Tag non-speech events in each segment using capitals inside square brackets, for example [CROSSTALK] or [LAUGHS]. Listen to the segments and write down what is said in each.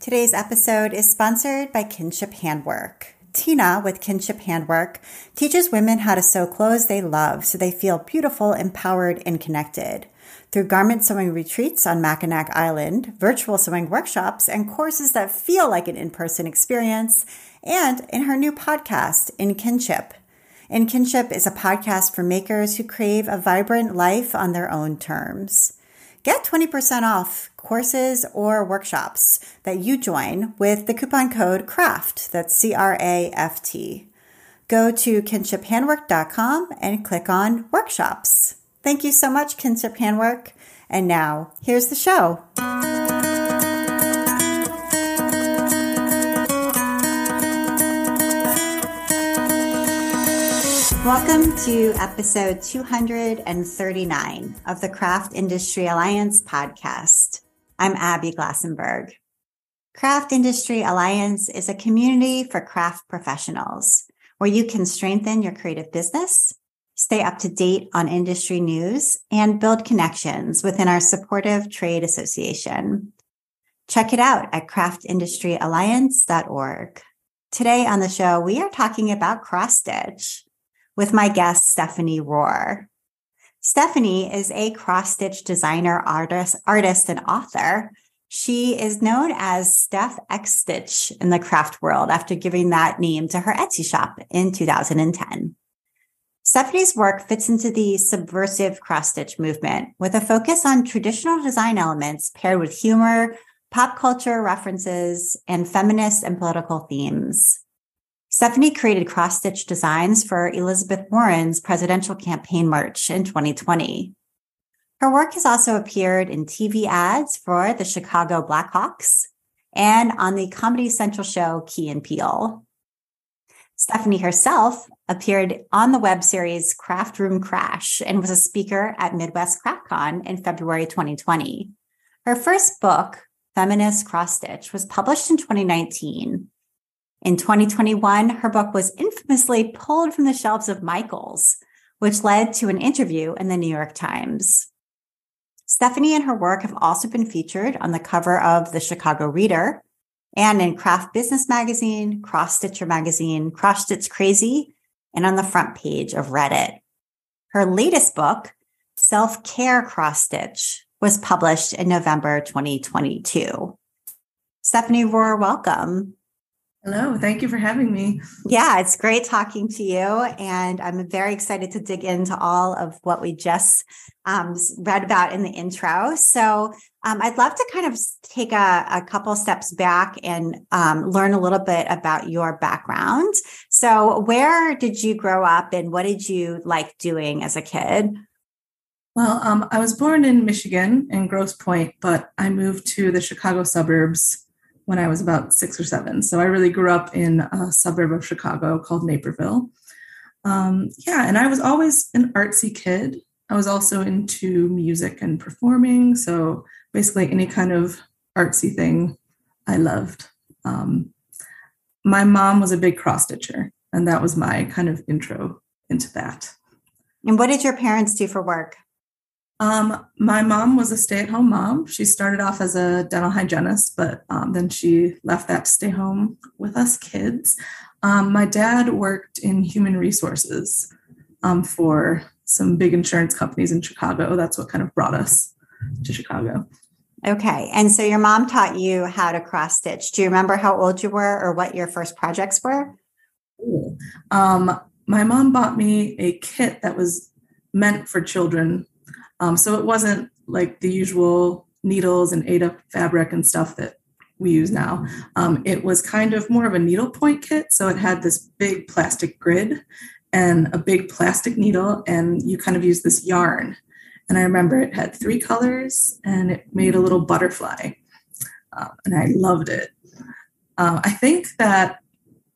Today's episode is sponsored by Kinship Handwork. Tina with Kinship Handwork teaches women how to sew clothes they love so they feel beautiful, empowered, and connected. Through garment sewing retreats on Mackinac Island, virtual sewing workshops, and courses that feel like an in person experience, and in her new podcast, In Kinship. In Kinship is a podcast for makers who crave a vibrant life on their own terms. Get 20% off courses or workshops that you join with the coupon code CRAFT. That's C R A F T. Go to kinshiphandwork.com and click on workshops. Thank you so much, Kinship Handwork. And now, here's the show. Welcome to episode 239 of the Craft Industry Alliance podcast. I'm Abby Glassenberg. Craft Industry Alliance is a community for craft professionals where you can strengthen your creative business, stay up to date on industry news, and build connections within our supportive trade association. Check it out at craftindustryalliance.org. Today on the show, we are talking about cross stitch with my guest, Stephanie Rohr. Stephanie is a cross stitch designer, artist, artist, and author. She is known as Steph X Stitch in the craft world after giving that name to her Etsy shop in 2010. Stephanie's work fits into the subversive cross stitch movement with a focus on traditional design elements paired with humor, pop culture references, and feminist and political themes. Stephanie created cross stitch designs for Elizabeth Warren's presidential campaign merch in 2020. Her work has also appeared in TV ads for the Chicago Blackhawks and on the Comedy Central show Key and Peele. Stephanie herself appeared on the web series Craft Room Crash and was a speaker at Midwest CraftCon in February 2020. Her first book, Feminist Cross Stitch, was published in 2019 in 2021, her book was infamously pulled from the shelves of Michaels, which led to an interview in the New York Times. Stephanie and her work have also been featured on the cover of the Chicago Reader and in Craft Business Magazine, Cross Stitcher Magazine, Cross Stitch Crazy, and on the front page of Reddit. Her latest book, Self Care Cross Stitch, was published in November 2022. Stephanie Rohr, welcome. Hello, thank you for having me. Yeah, it's great talking to you. And I'm very excited to dig into all of what we just um, read about in the intro. So um, I'd love to kind of take a, a couple steps back and um, learn a little bit about your background. So, where did you grow up and what did you like doing as a kid? Well, um, I was born in Michigan in Grosse Pointe, but I moved to the Chicago suburbs when I was about six or seven. So I really grew up in a suburb of Chicago called Naperville. Um, yeah, and I was always an artsy kid. I was also into music and performing. So basically, any kind of artsy thing I loved. Um, my mom was a big cross stitcher, and that was my kind of intro into that. And what did your parents do for work? Um, my mom was a stay at home mom. She started off as a dental hygienist, but um, then she left that to stay home with us kids. Um, my dad worked in human resources um, for some big insurance companies in Chicago. That's what kind of brought us to Chicago. Okay. And so your mom taught you how to cross stitch. Do you remember how old you were or what your first projects were? Um, my mom bought me a kit that was meant for children um, so it wasn't like the usual needles and up fabric and stuff that we use now. Um, it was kind of more of a needlepoint kit. So it had this big plastic grid and a big plastic needle, and you kind of use this yarn. And I remember it had three colors and it made a little butterfly. Uh, and I loved it. Uh, I think that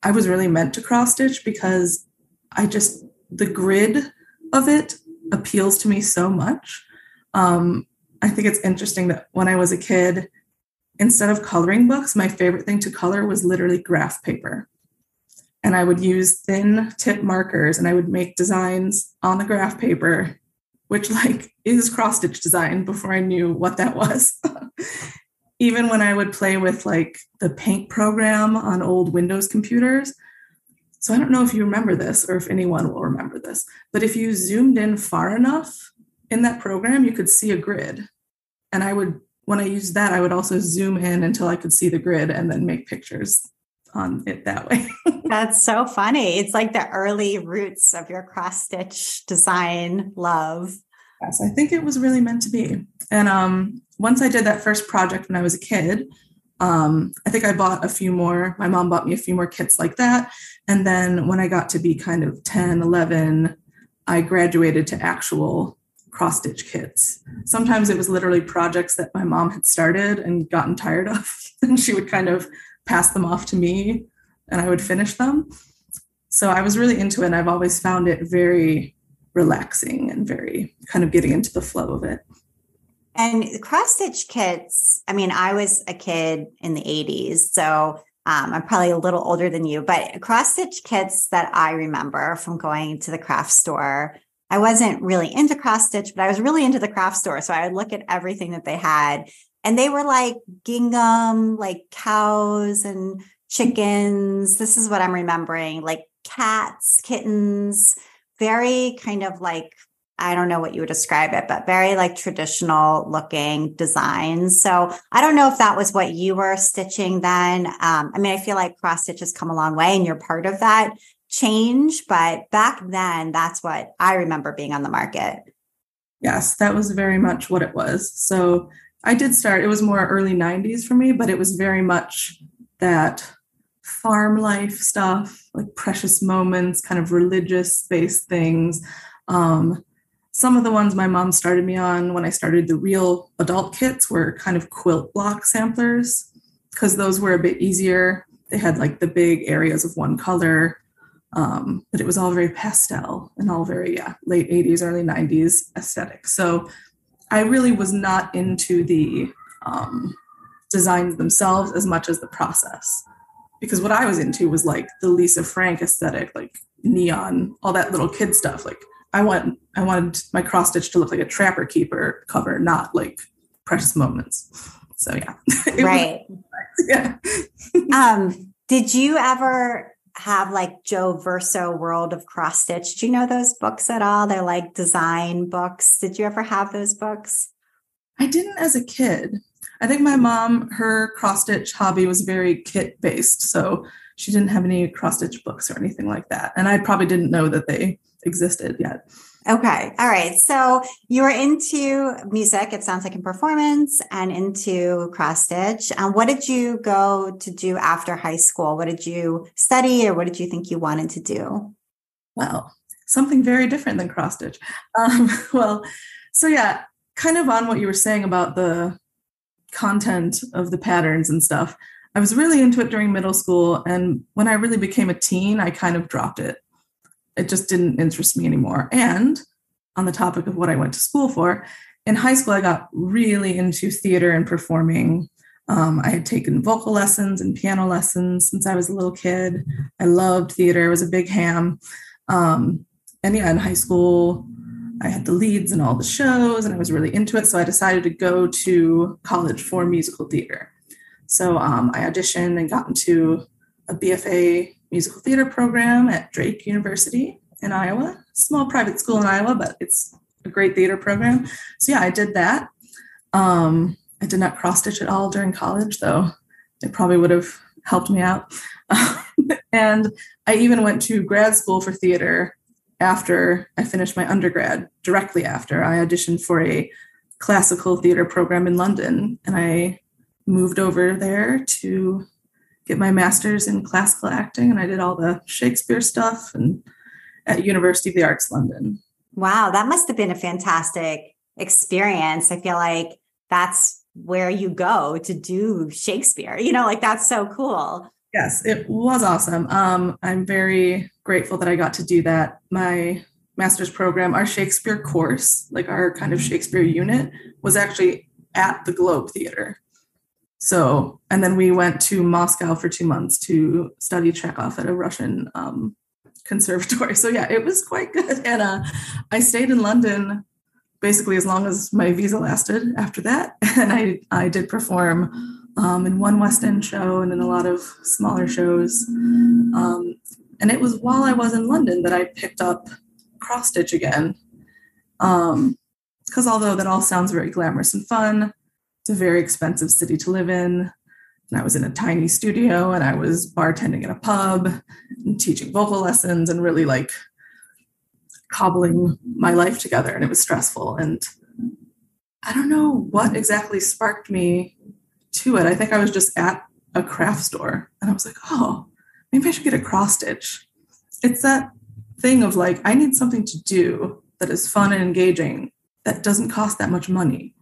I was really meant to cross stitch because I just, the grid of it appeals to me so much. Um, I think it's interesting that when I was a kid, instead of coloring books, my favorite thing to color was literally graph paper. And I would use thin tip markers and I would make designs on the graph paper, which like is cross stitch design before I knew what that was. [LAUGHS] even when I would play with like the paint program on old Windows computers. So I don't know if you remember this or if anyone will remember this, but if you zoomed in far enough in that program, you could see a grid. And I would, when I used that, I would also zoom in until I could see the grid and then make pictures on it that way. [LAUGHS] That's so funny. It's like the early roots of your cross stitch design love. Yes, I think it was really meant to be. And um, once I did that first project when I was a kid, um, I think I bought a few more. My mom bought me a few more kits like that. And then when I got to be kind of 10, 11, I graduated to actual cross stitch kits. Sometimes it was literally projects that my mom had started and gotten tired of. [LAUGHS] and she would kind of pass them off to me and I would finish them. So I was really into it. And I've always found it very relaxing and very kind of getting into the flow of it. And cross stitch kits, I mean, I was a kid in the 80s. So um, I'm probably a little older than you, but cross stitch kits that I remember from going to the craft store. I wasn't really into cross stitch, but I was really into the craft store. So I would look at everything that they had. And they were like gingham, like cows and chickens. This is what I'm remembering like cats, kittens, very kind of like I don't know what you would describe it, but very like traditional looking designs. So I don't know if that was what you were stitching then. Um, I mean, I feel like cross stitch has come a long way and you're part of that change, but back then, that's what I remember being on the market. Yes, that was very much what it was. So I did start, it was more early 90s for me, but it was very much that farm life stuff, like precious moments, kind of religious based things. Um, some of the ones my mom started me on when I started the real adult kits were kind of quilt block samplers because those were a bit easier. They had like the big areas of one color, um, but it was all very pastel and all very, yeah, late 80s, early 90s aesthetic. So I really was not into the um, designs themselves as much as the process because what I was into was like the Lisa Frank aesthetic, like neon, all that little kid stuff. Like I want I wanted my cross stitch to look like a Trapper Keeper cover, not like Precious Moments. So yeah, [LAUGHS] right. Was, [LAUGHS] yeah. um, did you ever have like Jo Verso World of Cross Stitch? Do you know those books at all? They're like design books. Did you ever have those books? I didn't as a kid. I think my mom, her cross stitch hobby was very kit based. So she didn't have any cross stitch books or anything like that. And I probably didn't know that they existed yet. Okay. All right. So you were into music, it sounds like in performance and into cross stitch. Um, what did you go to do after high school? What did you study or what did you think you wanted to do? Well, something very different than cross stitch. Um, [LAUGHS] well, so yeah, kind of on what you were saying about the content of the patterns and stuff. I was really into it during middle school. And when I really became a teen, I kind of dropped it it just didn't interest me anymore. And on the topic of what I went to school for, in high school, I got really into theater and performing. Um, I had taken vocal lessons and piano lessons since I was a little kid. I loved theater, I was a big ham. Um, and yeah, in high school, I had the leads in all the shows and I was really into it. So I decided to go to college for musical theater. So um, I auditioned and got into a BFA musical theater program at Drake University in Iowa. Small private school in Iowa, but it's a great theater program. So yeah, I did that. Um, I did not cross stitch at all during college, though it probably would have helped me out. [LAUGHS] and I even went to grad school for theater after I finished my undergrad. Directly after I auditioned for a classical theater program in London, and I moved over there to get my master's in classical acting and I did all the Shakespeare stuff and at University of the Arts London. Wow, that must have been a fantastic experience. I feel like that's where you go to do Shakespeare. You know, like that's so cool. Yes, it was awesome. Um, I'm very grateful that I got to do that. My master's program, our Shakespeare course, like our kind of Shakespeare unit, was actually at the Globe Theater. So, and then we went to Moscow for two months to study Chekhov at a Russian um, conservatory. [LAUGHS] So, yeah, it was quite good. And uh, I stayed in London basically as long as my visa lasted after that. [LAUGHS] And I, I did perform um, in one West End show and in a lot of smaller shows. Um, and it was while I was in London that I picked up cross stitch again. Because um, although that all sounds very glamorous and fun, it's a very expensive city to live in. And I was in a tiny studio and I was bartending in a pub and teaching vocal lessons and really like cobbling my life together. And it was stressful. And I don't know what exactly sparked me to it. I think I was just at a craft store and I was like, oh, maybe I should get a cross stitch. It's that thing of like, I need something to do that is fun and engaging that doesn't cost that much money,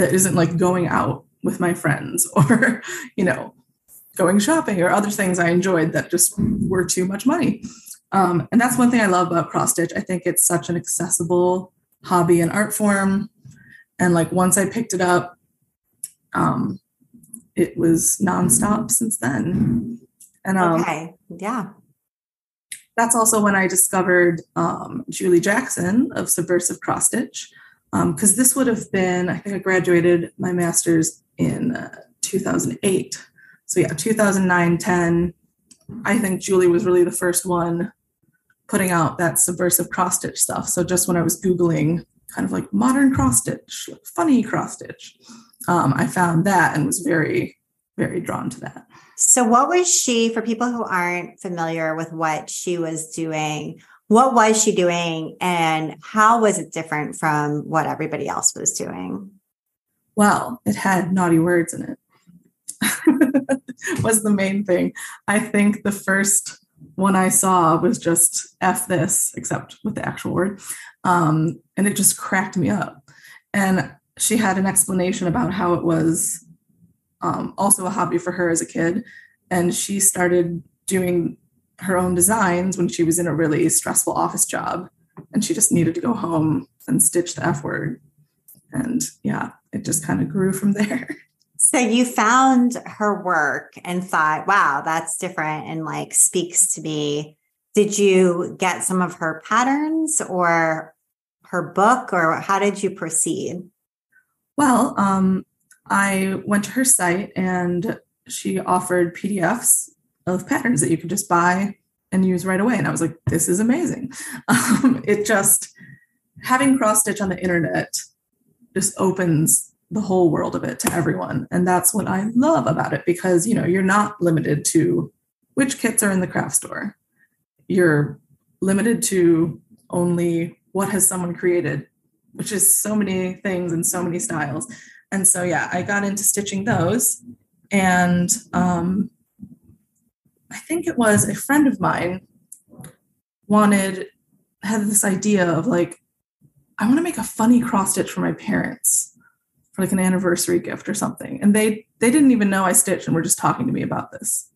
that isn't like going out with my friends [LAUGHS] or, you know, going shopping or other things I enjoyed that just were too much money. Um, and that's one thing I love about cross stitch. I think it's such an accessible hobby and art form. And like once I picked it up, um, it was nonstop since then. And um, okay, yeah. That's also when I discovered um, Julie Jackson of Subversive Cross Stitch, because um, this would have been, I think I graduated my master's in uh, 2008. So yeah, 2009, 10. I think Julie was really the first one putting out that subversive cross stitch stuff. So just when I was Googling kind of like modern cross stitch, funny cross stitch, um, I found that and was very, very drawn to that. So, what was she, for people who aren't familiar with what she was doing, what was she doing and how was it different from what everybody else was doing? Well, it had naughty words in it. [LAUGHS] was the main thing. I think the first one I saw was just F this, except with the actual word. Um, and it just cracked me up. And she had an explanation about how it was um, also a hobby for her as a kid. And she started doing her own designs when she was in a really stressful office job. And she just needed to go home and stitch the F word. And yeah, it just kind of grew from there. [LAUGHS] So you found her work and thought, wow, that's different and like speaks to me. Did you get some of her patterns or her book or how did you proceed? Well, um, I went to her site and she offered PDFs of patterns that you could just buy and use right away. And I was like, this is amazing. [LAUGHS] Um, it just, having cross stitch on the internet just opens the whole world of it to everyone. And that's what I love about it because, you know, you're not limited to which kits are in the craft store. You're limited to only what has someone created, which is so many things and so many styles. And so, yeah, I got into stitching those. And um, I think it was a friend of mine wanted, had this idea of like, I want to make a funny cross stitch for my parents for like an anniversary gift or something. And they they didn't even know I stitched and were just talking to me about this.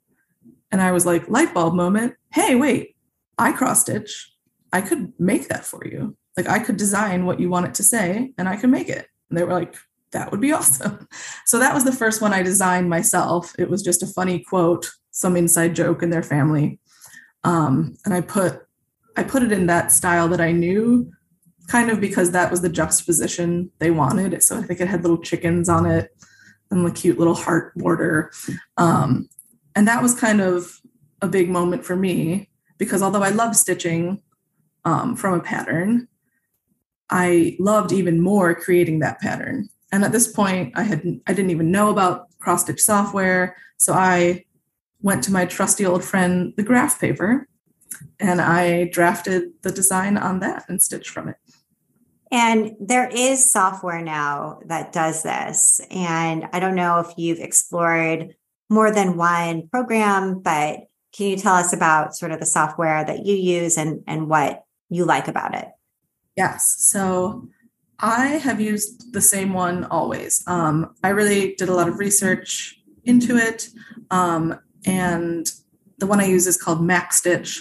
And I was like, light bulb moment. Hey, wait, I cross stitch. I could make that for you. Like I could design what you want it to say and I could make it. And they were like, that would be [LAUGHS] awesome. So that was the first one I designed myself. It was just a funny quote, some inside joke in their family. Um, and I put I put it in that style that I knew kind of because that was the juxtaposition they wanted. So I think it had little chickens on it and the cute little heart border. Um, and that was kind of a big moment for me because although I love stitching um, from a pattern, I loved even more creating that pattern. And at this point, I had I didn't even know about cross stitch software, so I went to my trusty old friend, the graph paper, and I drafted the design on that and stitched from it. And there is software now that does this. And I don't know if you've explored more than one program, but can you tell us about sort of the software that you use and, and what you like about it? Yes. So I have used the same one always. Um, I really did a lot of research into it. Um, and the one I use is called MacStitch.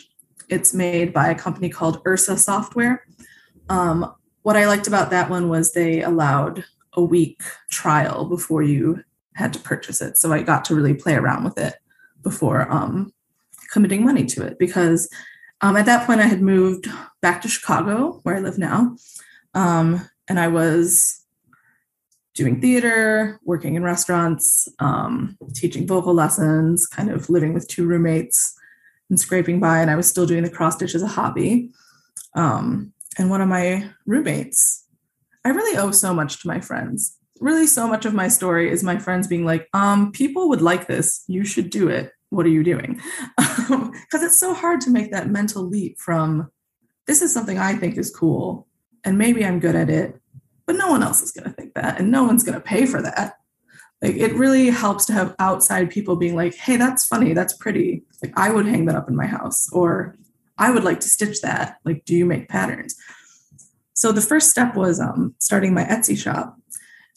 It's made by a company called Ursa Software. Um, what I liked about that one was they allowed a week trial before you had to purchase it. So I got to really play around with it before um, committing money to it because um, at that point I had moved back to Chicago, where I live now. Um, and I was doing theater, working in restaurants, um, teaching vocal lessons, kind of living with two roommates and scraping by. And I was still doing the cross stitch as a hobby. Um, and one of my roommates, I really owe so much to my friends. Really, so much of my story is my friends being like, um, people would like this. You should do it. What are you doing? [LAUGHS] Because it's so hard to make that mental leap from this is something I think is cool and maybe I'm good at it, but no one else is going to think that and no one's going to pay for that. Like it really helps to have outside people being like, hey, that's funny, that's pretty. Like I would hang that up in my house or I would like to stitch that. Like, do you make patterns? So the first step was um, starting my Etsy shop.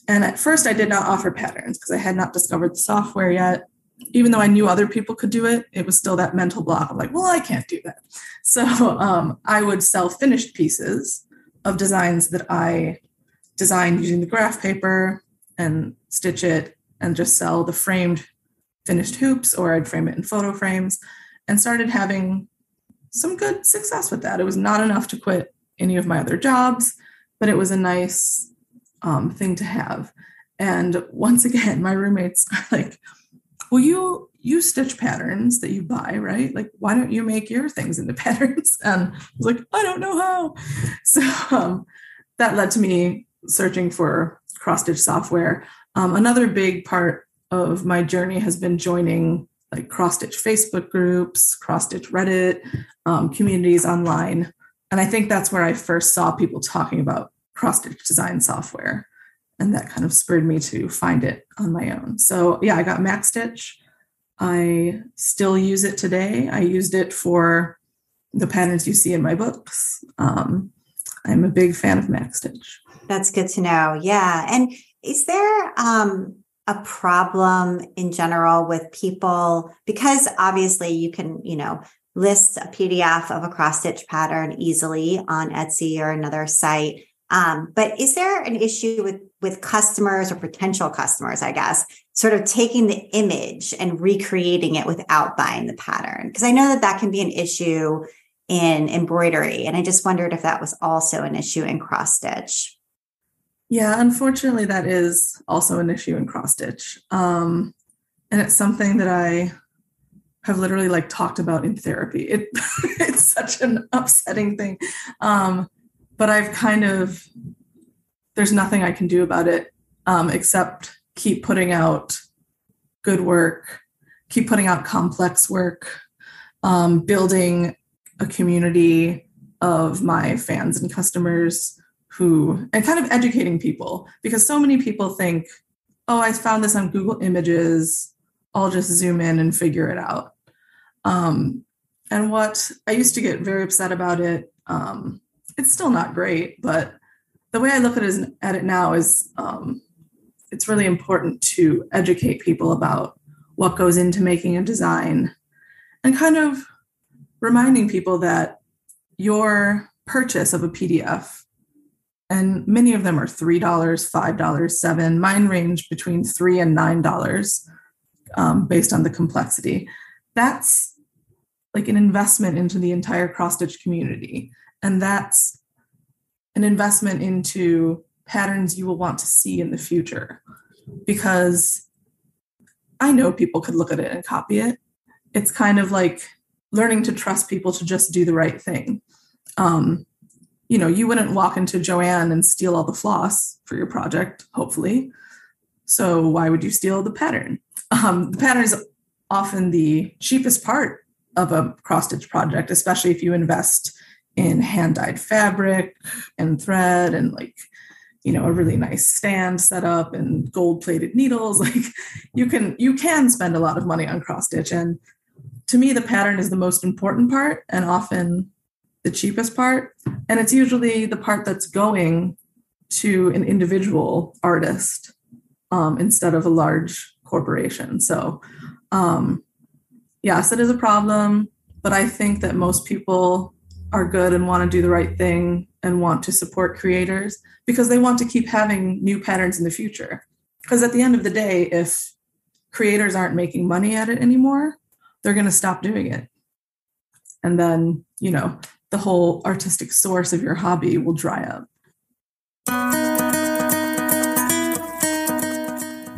And at first, I did not offer patterns because I had not discovered the software yet. Even though I knew other people could do it, it was still that mental block of like, well, I can't do that. [LAUGHS] So um, I would sell finished pieces of designs that I designed using the graph paper and stitch it and just sell the framed finished hoops, or I'd frame it in photo frames and started having some good success with that. It was not enough to quit any of my other jobs, but it was a nice um, thing to have. And once again, my roommates [LAUGHS] are like, well, you you stitch patterns that you buy, right? Like, why don't you make your things into [LAUGHS] patterns? And I was like, I don't know how. So um, that led to me searching for cross stitch software. Um, another big part of my journey has been joining like cross stitch Facebook groups, cross stitch Reddit, um, communities online. And I think that's where I first saw people talking about cross stitch design software. And that kind of spurred me to find it on my own. So, yeah, I got MacStitch. I still use it today. I used it for the patterns you see in my books. Um, I'm a big fan of MacStitch. That's good to know. Yeah. And is there um, a problem in general with people because obviously you can, you know, list a PDF of a cross stitch pattern easily on Etsy or another site. Um, but is there an issue with with customers or potential customers, I guess, sort of taking the image and recreating it without buying the pattern? Because I know that that can be an issue in embroidery, and I just wondered if that was also an issue in cross stitch. Yeah, unfortunately, that is also an issue in cross stitch, um, and it's something that I have literally like talked about in therapy. It [LAUGHS] it's such an upsetting thing. Um, but I've kind of there's nothing I can do about it um, except keep putting out good work, keep putting out complex work, um, building a community of my fans and customers who and kind of educating people because so many people think oh i found this on google images. I'll just zoom in and figure it out. Um, and what I used to get very upset about it, um, it's still not great, but the way I look at at it now is um, it's really important to educate people about what goes into making a design and kind of reminding people that your purchase of a PDF, and many of them are $3, $5, 7 mine range between 3 and $9 um, based on the complexity. That's like an investment into the entire cross stitch community. And that's an investment into patterns you will want to see in the future. Because I know people could look at it and copy it. It's kind of like learning to trust people to just do the right thing. Um, you know, you wouldn't walk into Joann and steal all the floss for your project, hopefully. So why would you steal the pattern? Um, the pattern is often the cheapest part of a cross stitch project, especially if you invest in hand dyed fabric and thread and like you know a really nice stand set up and gold plated needles [LAUGHS] like you can you can spend a lot of money on cross stitch and to me the pattern is the most important part and often the cheapest part and it's usually the part that's going to an individual artist um, instead of a large corporation so um, yes, it is a problem, but I think that most people are good and want to do the right thing and want to support creators because they want to keep having new patterns in the future. Because at the end of the day, if creators aren't making money at it anymore, they're going to stop doing it. And then, you know, the whole artistic source of your hobby will dry up.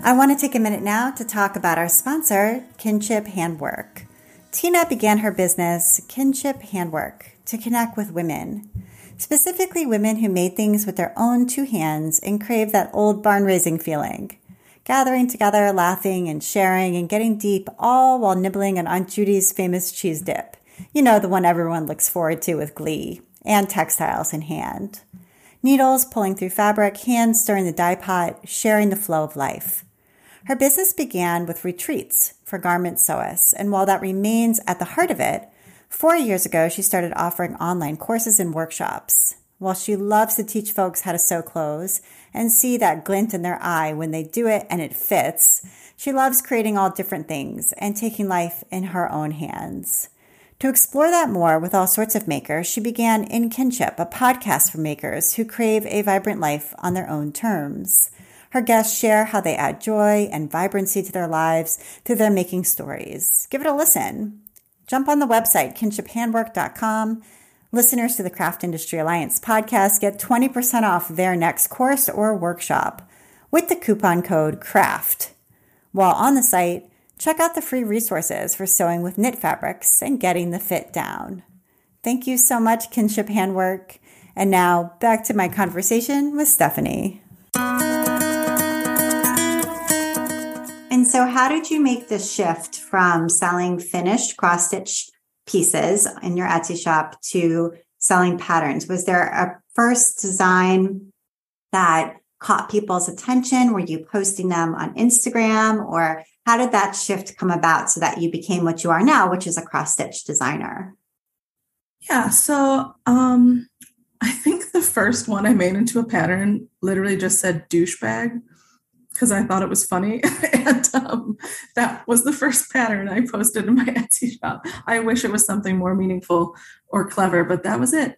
I want to take a minute now to talk about our sponsor, Kinship Handwork. Tina began her business, Kinship Handwork, to connect with women, specifically women who made things with their own two hands and craved that old barn raising feeling. Gathering together, laughing and sharing and getting deep, all while nibbling on Aunt Judy's famous cheese dip. You know, the one everyone looks forward to with glee, and textiles in hand. Needles pulling through fabric, hands stirring the dye pot, sharing the flow of life. Her business began with retreats for garment sewists, and while that remains at the heart of it, four years ago she started offering online courses and workshops. While she loves to teach folks how to sew clothes and see that glint in their eye when they do it and it fits, she loves creating all different things and taking life in her own hands. To explore that more with all sorts of makers, she began In Kinship, a podcast for makers who crave a vibrant life on their own terms. Her guests share how they add joy and vibrancy to their lives through their making stories. Give it a listen. Jump on the website, kinshiphandwork.com. Listeners to the Craft Industry Alliance podcast get 20% off their next course or workshop with the coupon code CRAFT. While on the site, check out the free resources for sewing with knit fabrics and getting the fit down. Thank you so much, Kinship Handwork. And now back to my conversation with Stephanie. And so, how did you make the shift from selling finished cross stitch pieces in your Etsy shop to selling patterns? Was there a first design that caught people's attention? Were you posting them on Instagram or how did that shift come about so that you became what you are now, which is a cross stitch designer? Yeah, so um, I think the first one I made into a pattern literally just said douchebag because I thought it was funny. [LAUGHS] and um, that was the first pattern I posted in my [LAUGHS] Etsy shop. I wish it was something more meaningful or clever, but that was it.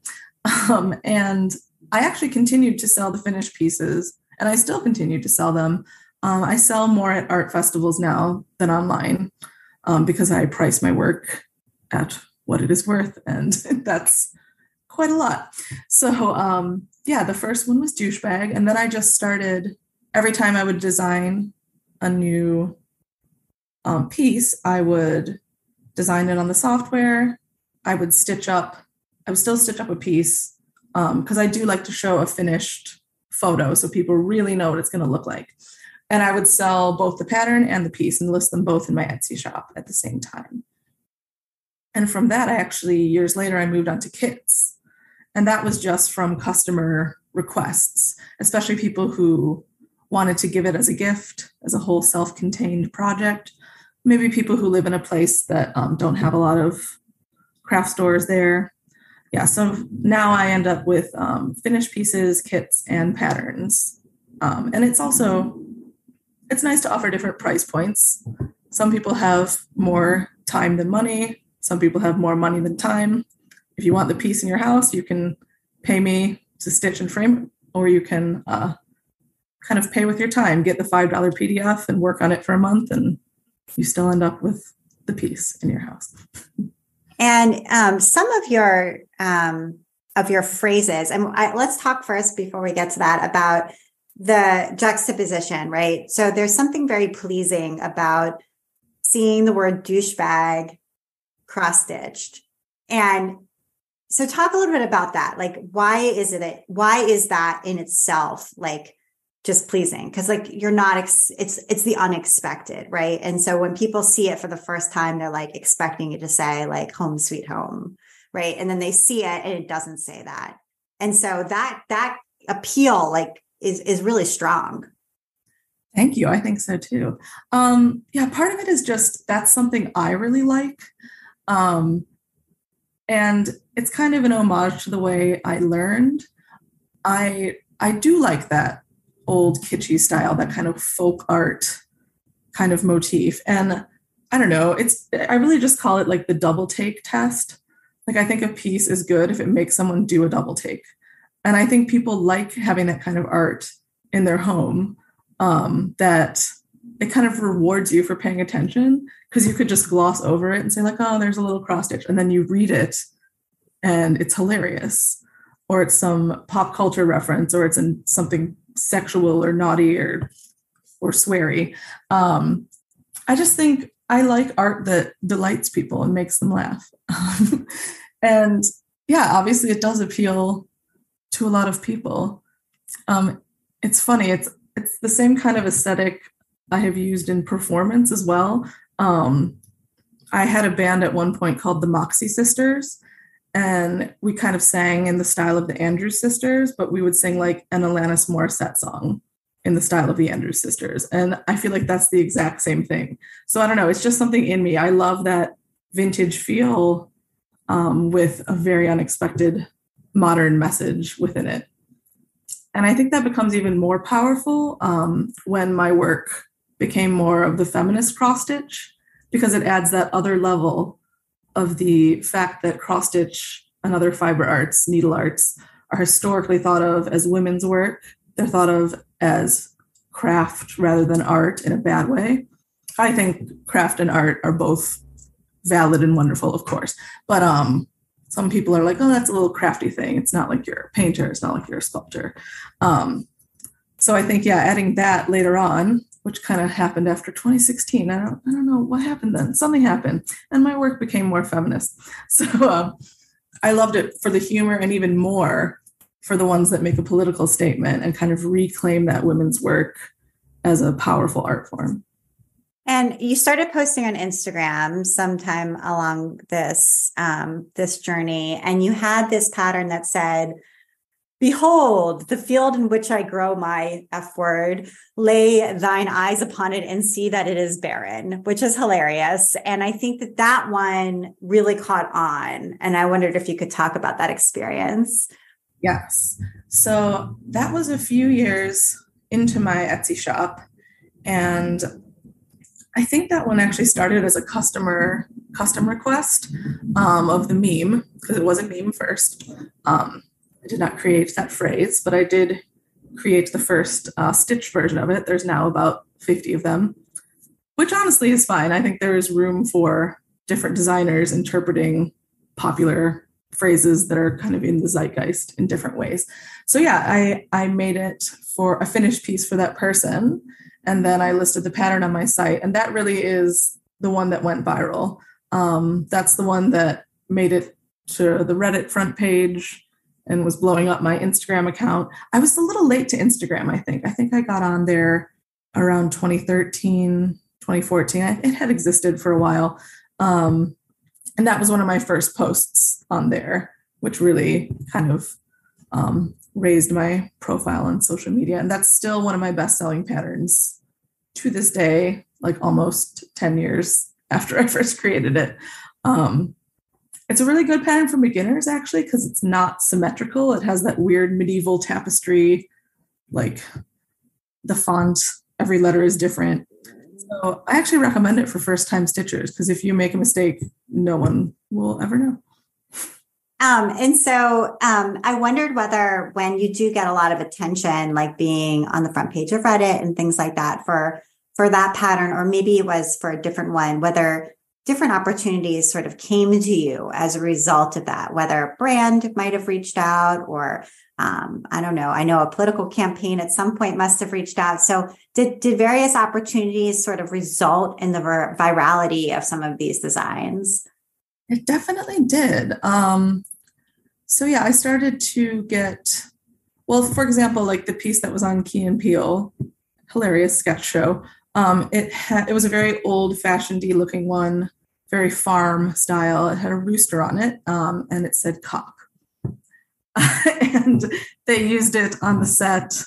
Um, and I actually continued to sell the finished pieces, and I still continue to sell them. Um, I sell more at art festivals now than online um, because I price my work at what it is worth, and [LAUGHS] that's quite a lot. So, um, yeah, the first one was douchebag, and then I just started every time I would design a new um, piece, I would design it on the software. I would stitch up, I would still stitch up a piece because um, I do like to show a finished photo so people really know what it's going to look like. And I would sell both the pattern and the piece and list them both in my Etsy shop at the same time. And from that, I actually, years later, I moved on to kits. And that was just from customer requests, especially people who wanted to give it as a gift, as a whole self contained project. Maybe people who live in a place that um, don't have a lot of craft stores there. Yeah, so now I end up with um, finished pieces, kits, and patterns. Um, and it's also it's nice to offer different price points. Some people have more time than money. Some people have more money than time. If you want the piece in your house, you can pay me to stitch and frame, or you can uh, kind of pay with your time, get the $5 PDF and work on it for a month, and you still end up with the piece in your house. And um, some of your um, of your phrases, and I, let's talk first before we get to that about the juxtaposition, right? So there's something very pleasing about seeing the word douchebag cross stitched, and so talk a little bit about that. Like, why is it? Why is that in itself like just pleasing because like you're not ex- it's it's the unexpected right? And so when people see it for the first time they're like expecting you to say like home sweet home right? And then they see it and it doesn't say that. And so that that appeal like is is really strong. Thank you. I think so too. Um yeah part of it is just that's something i really like. Um and it's kind of an homage to the way i learned. I i do like that old kitschy style, that kind of folk art kind of motif. And I don't know, it's I really just call it like the double take test. Like I think a piece is good if it makes someone do a double take. And I think people like having that kind of art in their home um, that it kind of rewards you for paying attention because you could just gloss over it and say like, oh, there's a little cross stitch, and then you read it and it's hilarious. or it's some pop culture reference or it's in something sexual or naughty or or sweary. Um, I just think I like art that delights people and makes them laugh. [LAUGHS] and yeah, obviously it does appeal to a lot of people. Um, it's funny, it's it's the same kind of aesthetic I have used in performance as well. Um, I had a band at one point called the Moxie Sisters, and we kind of sang in the style of the Andrews Sisters, but we would sing like an Alanis Morissette song in the style of the Andrews Sisters. And I feel like that's the exact same thing. So I don't know, it's just something in me. I love that vintage feel um, with a very unexpected modern message within it. And I think that becomes even more powerful um, when my work became more of the feminist cross stitch because it adds that other level of the fact that cross stitch and other fiber arts, needle arts, are historically thought of as women's work. They're thought of as craft rather than art in a bad way. I think craft and art are both valid and wonderful, of course. But um, some people are like, oh, that's a little crafty thing. It's not like you're a painter, it's not like you're a sculptor. Um, so I think, yeah, adding that later on which kind of happened after 2016. I don't, I don't know what happened then. Something happened, and my work became more feminist. [LAUGHS] So um, I loved it for the humor, and even more for the ones that make a political statement and kind of reclaim that women's work as a powerful art form. And you started posting on Instagram sometime along this um, this journey, and you had this pattern that said Behold, the field in which I grow my F word, lay thine eyes upon it and see that it is barren, which is hilarious. And I think that that one really caught on. And I wondered if you could talk about that experience. Yes. So that was a few years into my Etsy shop. And I think that one actually started as a customer custom request um, of the meme because it was a meme first. Um, I did not create that phrase, but I did create the first uh, stitch version of it. There's now about 50 of them, which honestly is fine. I think there is room for different designers interpreting popular phrases that are kind of in the zeitgeist in different ways. So yeah, I I made it for a finished piece for that person and then I listed the pattern on my site and that really is the one that went viral. Um, that's the one that made it to the Reddit front page and was blowing up my Instagram account. I was a little late to Instagram, I think. I think I got on there around 2013, 2014. It had existed for a while. Um, and that was one of my first posts on there, which really kind of um, raised my profile on social media. And that's still one of my best selling patterns to this day, like almost 10 years after [LAUGHS] I first created it. Um, it's a really good pattern for beginners, actually, because it's not symmetrical. It has that weird medieval tapestry, like the font, every letter is different. So I actually recommend it for first time stitchers because if you make a mistake, no one will ever know. Um, and so um, I wondered whether when you do get a lot of attention, like being on the front page of Reddit and things like that for for that pattern, or maybe it was for a different one, whether different opportunities sort of came to you as a result of that, whether a brand might have reached out or um, I don't know. I know a political campaign at some point must have reached out. So did did various opportunities sort of result in the vir- virality of some of these designs? It definitely did. Um, so yeah, I started to get well, for example, like the piece that was on Key and Peele, hilarious sketch show. Um, it had it was a very old fashioned looking one, very farm style. It had a rooster on it, um, and it said cock. [LAUGHS] and they used it on the set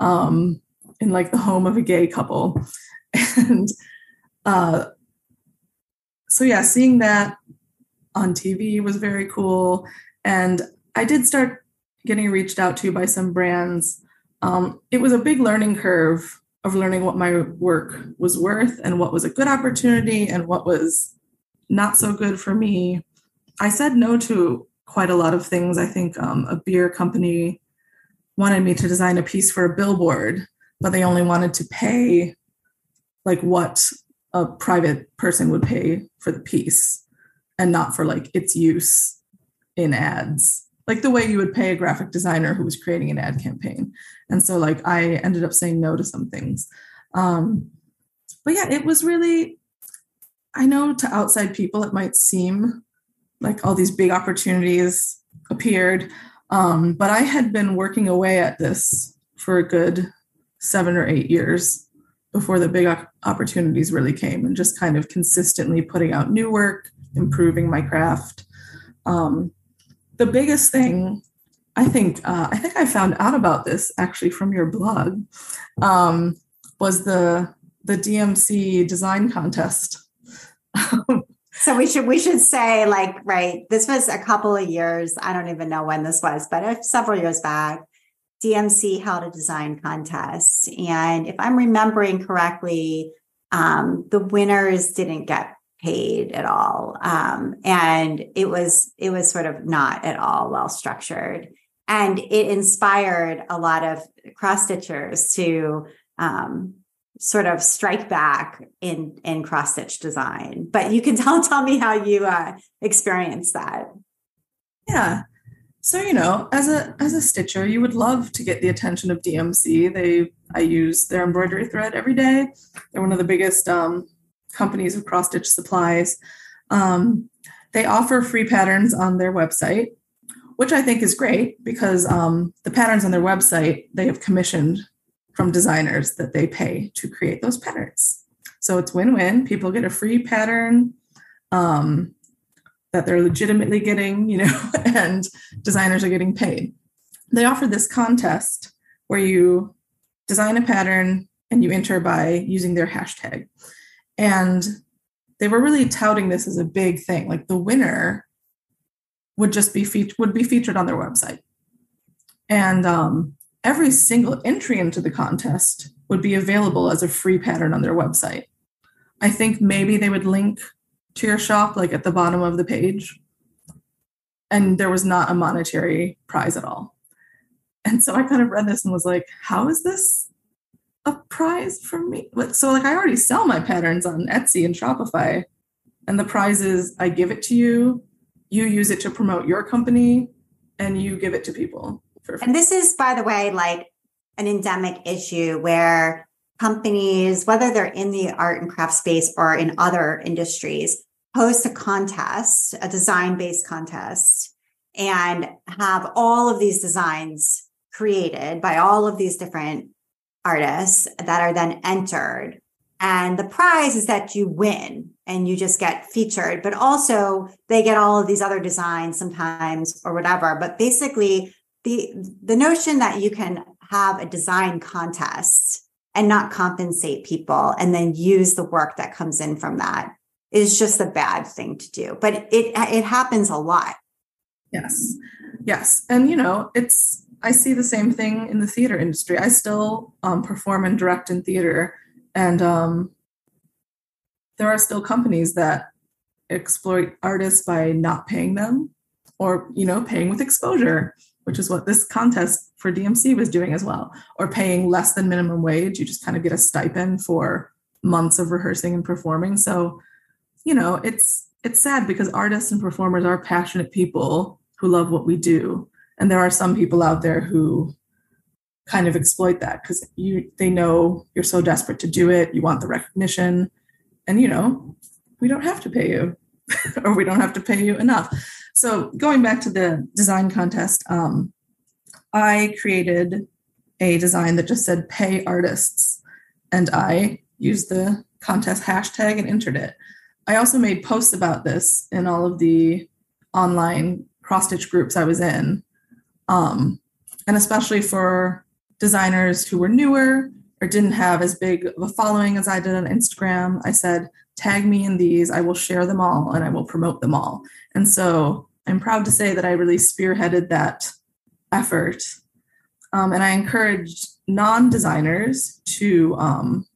um, in like the home of a gay couple, [LAUGHS] and uh, so yeah, seeing that on TV was very cool. And I did start getting reached out to by some brands. Um, it was a big learning curve of learning what my work was worth and what was a good opportunity and what was not so good for me. I said no to quite a lot of things. I think um, a beer company wanted me to design a piece for a billboard, but they only wanted to pay like what a private person would pay for the piece and not for like its use in ads. Like the way you would pay a graphic designer who was creating an ad campaign. And so like I ended up saying no to some things. Um, but yeah, it was really, I know to outside people, it might seem like all these big opportunities appeared. Um, but I had been working away at this for a good seven or eight years before the big opportunities really came and just kind of consistently putting out new work, improving my craft. Um, the biggest thing I think uh, I think I found out about this actually from your blog um, was the the DMC design contest. [LAUGHS] so we should we should say like right this was a couple of years I don't even know when this was but several years back DMC held a design contest and if I'm remembering correctly um, the winners didn't get paid at all. Um, and it was it was sort of not at all well structured. And it inspired a lot of cross stitchers to um, sort of strike back in in cross stitch design. But you can [LAUGHS] tell tell me how you uh, experienced that. Yeah. So you know as a as a stitcher you would love to get the attention of dmc they i use their embroidery thread every day. They're one of the biggest um, companies of cross stitch supplies. Um, they offer free patterns on their website, which I think is great because um, the patterns on their website they have commissioned from designers that they pay to create those patterns. So it's win-win. People get a free pattern um, that they're legitimately getting, you know, [LAUGHS] and designers are getting paid. They offer this contest where you design a pattern and you enter by using their hashtag. And they were really touting this as a big thing. Like the winner would just be fe- would be featured on their website, and um, every single entry into the contest would be available as a free pattern on their website. I think maybe they would link to your shop like at the bottom of the page, and there was not a monetary prize at all. And so I kind of read this and was like, how is this a prize for me. So like I already sell my patterns on Etsy and Shopify. And the prize is I give it to you, you use it to promote your company, and you give it to people. and this is, by the way, like an endemic issue where companies, whether they're in the art and craft space or in other industries, host a contest, a design based contest, and have all of these designs created by all of these different artists that are then entered. And the prize is that you win and you just get featured, but also they get all of these other designs sometimes or whatever. But basically, the the notion that you can have a design contest and not compensate people and then use the work that comes in from that is just a bad thing to do. But it it happens a lot. Yes. Yes. And you know, it's I see the same thing in the theater industry. I still um, perform and direct in theater, and um, there are still companies that exploit artists by not paying them, or you know, paying with exposure, which is what this contest for DMC was doing as well, or paying less than minimum wage. You just kind of get a stipend for months of rehearsing and performing. So, you know, it's it's sad because artists and performers are passionate people who love what we do and there are some people out there who kind of exploit that because you they know you're so desperate to do it you want the recognition and you know we don't have to pay you [LAUGHS] or we don't have to pay you enough. So going back to the design contest um, i created a design that just said pay artists and i used the contest hashtag and entered it. I also made posts about this in all of the online cross stitch groups i was in um, and especially for designers who were newer or didn't have as big of a following as I did on Instagram, I said, tag me in these, I will share them all and I will promote them all. And so I'm proud to say that I really spearheaded that effort. Um, and I encouraged non designers to um,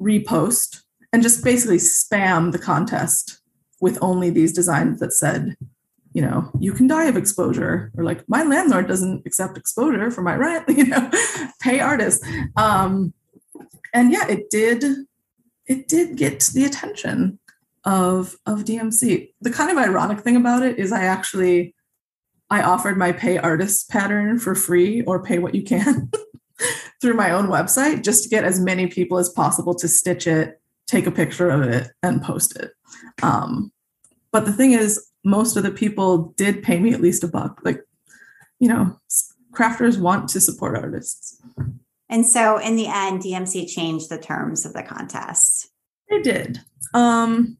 repost and just basically spam the contest with only these designs that said you know, you can die of exposure, or like my landlord doesn't accept exposure for my rent, [LAUGHS] you know, pay artists. Um, and yeah, it did, it did get the attention of of DMC. The kind of ironic thing about it is I actually I offered my pay artist pattern for free or pay what you can [LAUGHS] through my own website just to get as many people as possible to stitch it, take a picture of it, and post it. Um, but the thing is, most of the people did pay me at least a buck. Like, you know, crafters want to support artists. And so in the end, DMC changed the terms of the contest. They did. Um,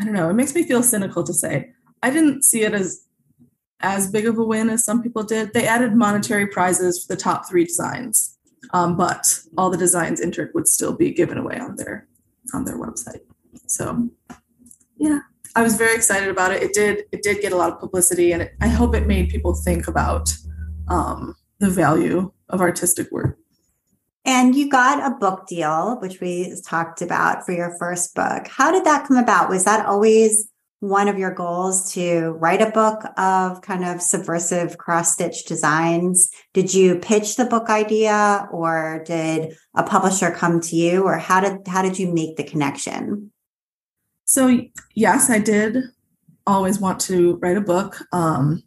I don't know. It makes me feel cynical to say. I didn't see it as as big of a win as some people did. They added monetary prizes for the top three designs, um, but all the designs entered would still be given away on their on their website. So, yeah, I was very excited about it. It did it did get a lot of publicity, and it, I hope it made people think about um, the value of artistic work. And you got a book deal, which we talked about for your first book. How did that come about? Was that always one of your goals to write a book of kind of subversive cross stitch designs? Did you pitch the book idea or did a publisher come to you or how did how did you make the connection? So yes, I did always want to write a book. Um,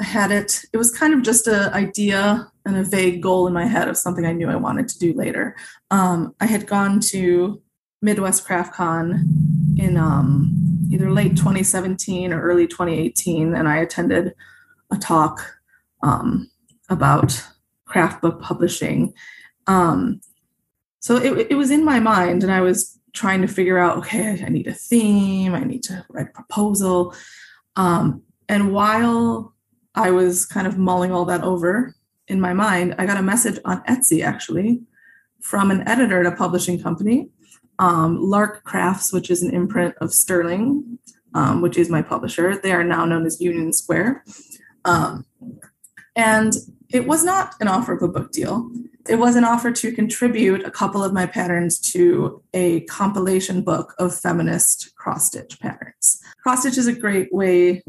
I had it, it was kind of just an idea and a vague goal in my head of something I knew I wanted to do later. Um, I had gone to Midwest Craft Con in um, either late 2017 or early 2018, and I attended a talk um, about craft book publishing. Um, so it, it was in my mind, and I was trying to figure out okay, I need a theme, I need to write a proposal. Um, and while I was kind of mulling all that over in my mind, I got a message on Etsy actually from an editor at a publishing company um, Lark Crafts, which is an imprint of Sterling, um, which is my publisher. They are now known as Union Square. Um, and it was not an offer of a book deal. It was an offer to contribute a couple of my patterns to a compilation book of feminist cross stitch patterns. Cross stitch is a great way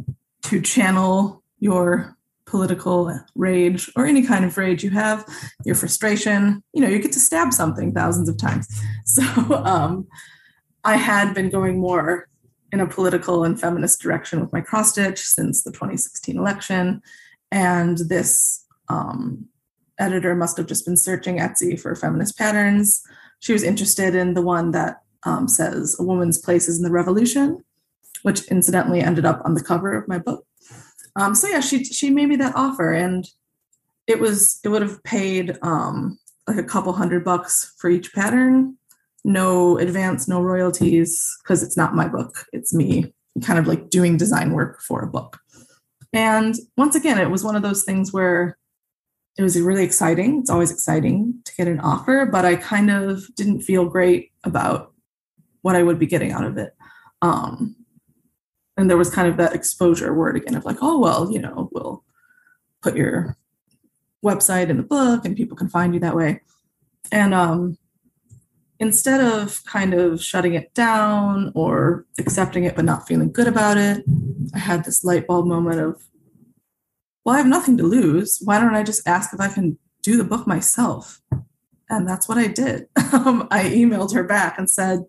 to channel your political rage or any kind of rage you have, your frustration, you know, you get to stab something thousands of times. [LAUGHS] So um, I had been going more in a political and feminist direction with my cross stitch since the 2016 election. And this um, editor must have just been searching Etsy for feminist patterns. She was interested in the one that um, says a woman's place is in the revolution, which incidentally ended up on the cover of my book. Um, so yeah, she she made me that offer, and it was it would have paid um, like a couple hundred bucks for each pattern, no advance, no royalties, because it's not my book; it's me kind of like doing design work for a book. And once again, it was one of those things where it was really exciting. It's always exciting to get an offer, but I kind of didn't feel great about what I would be getting out of it. Um, and there was kind of that exposure word again of like oh well you know we'll put your website in the book and people can find you that way and um, instead of kind of shutting it down or accepting it but not feeling good about it i had this light bulb moment of well i have nothing to lose why don't i just ask if i can do the book myself and that's what i did [LAUGHS] um, i emailed her back and said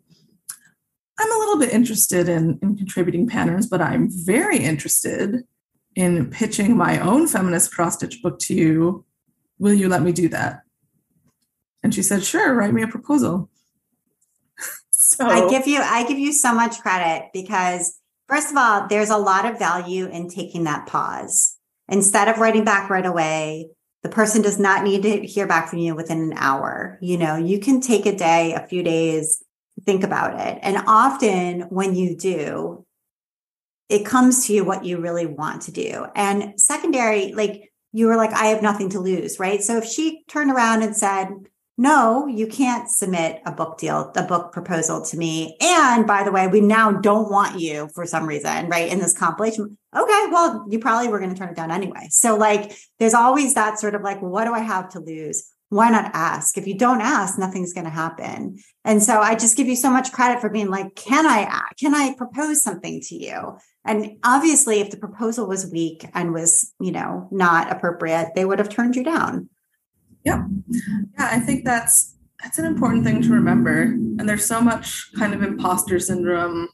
I'm a little bit interested in, in contributing patterns, but I'm very interested in pitching my own feminist cross stitch book to you. Will you let me do that? And she said, Sure, write me a proposal. [LAUGHS] so I give you I give you so much credit because first of all, there's a lot of value in taking that pause. Instead of writing back right away, the person does not need to hear back from you within an hour. You know, you can take a day, a few days think about it. And often when you do, it comes to you what you really want to do. And secondary, like you were like, I have nothing to lose, right? So if she turned around and said, no, you can't submit a book deal, a book proposal to me. And by the way, we now don't want you for some reason, right? In this compilation. Okay, well, you probably were going to turn it down anyway. So, like, there's always that sort of like, what do I have to lose? why not ask? If you don't ask, nothing's going to happen. And so I just give you so much credit for being like, can I? Can I propose something to you? And obviously, if the proposal was weak and was, you know, not appropriate, they would have turned you down. Yeah. Yeah. I think that's, that's an important thing to remember. And there's so much kind of imposter syndrome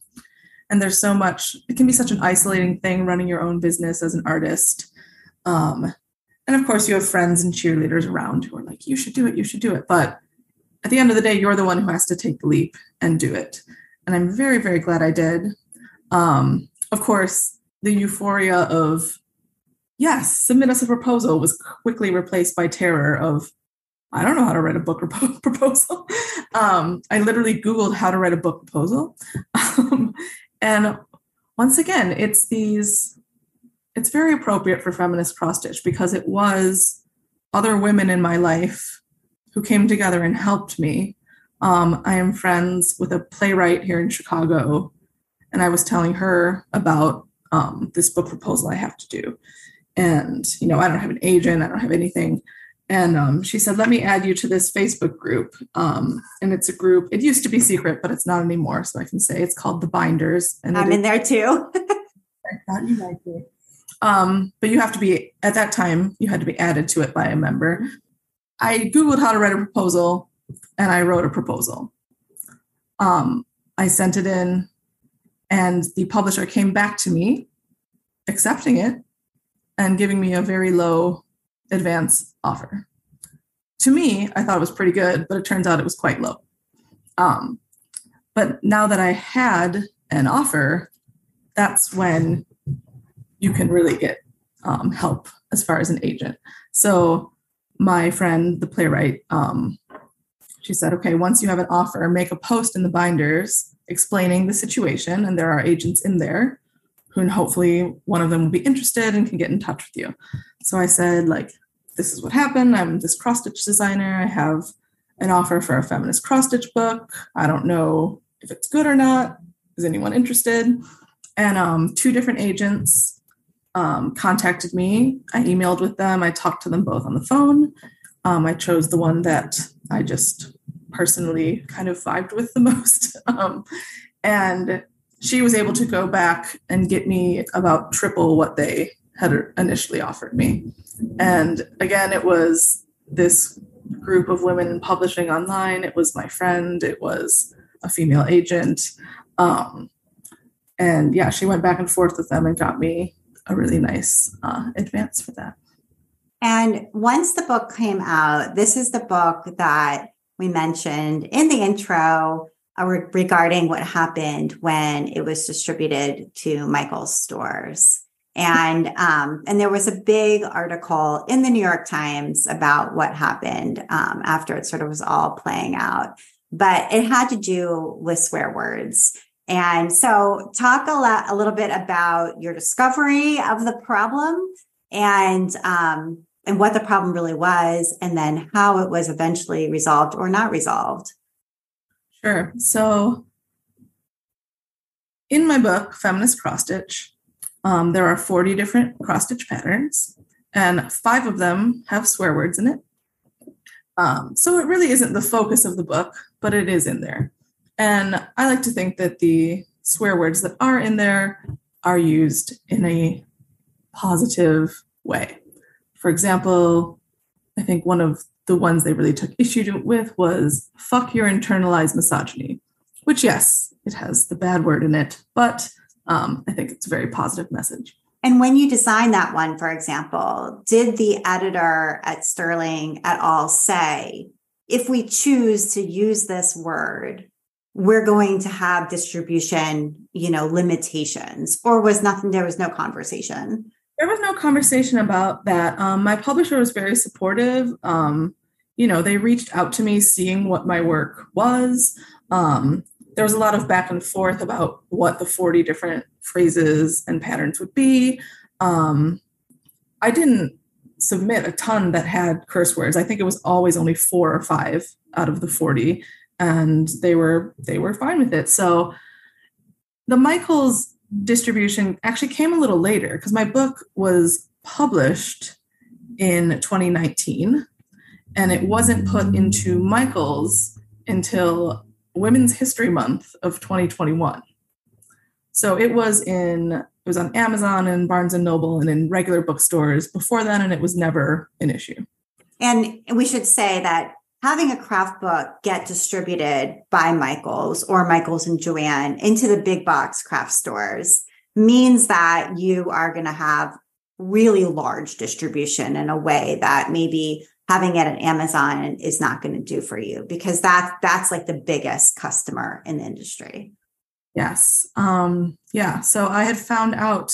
and there's so much it can be such an isolating thing running your own business as an artist um, and of course you have friends and cheerleaders around who are like you should do it you should do it but at the end of the day you're the one who has to take the leap and do it and i'm very very glad i did um, of course the euphoria of yes submit us a proposal was quickly replaced by terror of I don't know how to write a book [LAUGHS] proposal. Um, I literally Googled how to write a book proposal. [LAUGHS] And once again, it's these, it's very appropriate for feminist cross stitch because it was other women in my life who came together and helped me. Um, I am friends with a playwright here in Chicago, and I was telling her about um, this book proposal I have to do. And, you know, I don't have an agent, I don't have anything and um, she said, "Let me add you to this Facebook group." Um, and it's a group. It used to be secret, but it's not anymore. So I can say it's called the Binders. And I'm in there too. I thought you might be. Um, but you have to be at that time. You had to be added to it by a member. I googled how to write a proposal, and I wrote a proposal. Um, I sent it in, and the publisher came back to me, accepting it, and giving me a very low advance offer. To me, I thought it was pretty good, but it turns out it was quite low. Um, but now that I had an offer, that's when you can really get um, help as far as an agent. So my friend, the playwright, um, she said, okay, once you have an offer, make a post in the binders explaining the situation, and there are agents in there who hopefully one of them will be interested and can get in touch with you. So I said, like, this is what happened. I'm this cross stitch designer. I have an offer for a feminist cross stitch book. I don't know if it's good or not. Is anyone interested? And um, two different agents um, contacted me. I emailed with them. I talked to them both on the phone. Um, I chose the one that I just personally kind of vibed with the [LAUGHS] most. Um, and she was able to go back and get me about triple what they had initially offered me. And again, it was this group of women in publishing online. It was my friend, it was a female agent. Um, and yeah, she went back and forth with them and got me a really nice uh, advance for that. And once the book came out, this is the book that we mentioned in the intro regarding what happened when it was distributed to Michael's stores. And um, and there was a big article in the New York Times about what happened um, after it sort of was all playing out. But it had to do with swear words. And so, talk a, lot, a little bit about your discovery of the problem and um, and what the problem really was, and then how it was eventually resolved or not resolved. Sure. So, in my book, Feminist Cross Stitch, um, there are 40 different cross stitch patterns, and five of them have swear words in it. Um, so it really isn't the focus of the book, but it is in there. And I like to think that the swear words that are in there are used in a positive way. For example, I think one of the ones they really took issue with was fuck your internalized misogyny, which, yes, it has the bad word in it, but um, I think it's a very positive message. And when you designed that one, for example, did the editor at Sterling at all say, if we choose to use this word, we're going to have distribution, you know, limitations, or was nothing? There was no conversation. There was no conversation about that. Um, my publisher was very supportive. Um, you know, they reached out to me, seeing what my work was. Um, there was a lot of back and forth about what the 40 different phrases and patterns would be. Um, I didn't submit a ton that had curse words. I think it was always only four or five out of the 40 and they were they were fine with it. So the Michaels distribution actually came a little later because my book was published in 2019 and it wasn't put into Michaels until Women's History Month of 2021. So it was in it was on Amazon and Barnes and Noble and in regular bookstores before then, and it was never an issue. And we should say that having a craft book get distributed by Michaels or Michaels and Joann into the big box craft stores means that you are going to have really large distribution in a way that maybe having it at Amazon is not going to do for you because that that's like the biggest customer in the industry. Yes. Um yeah, so I had found out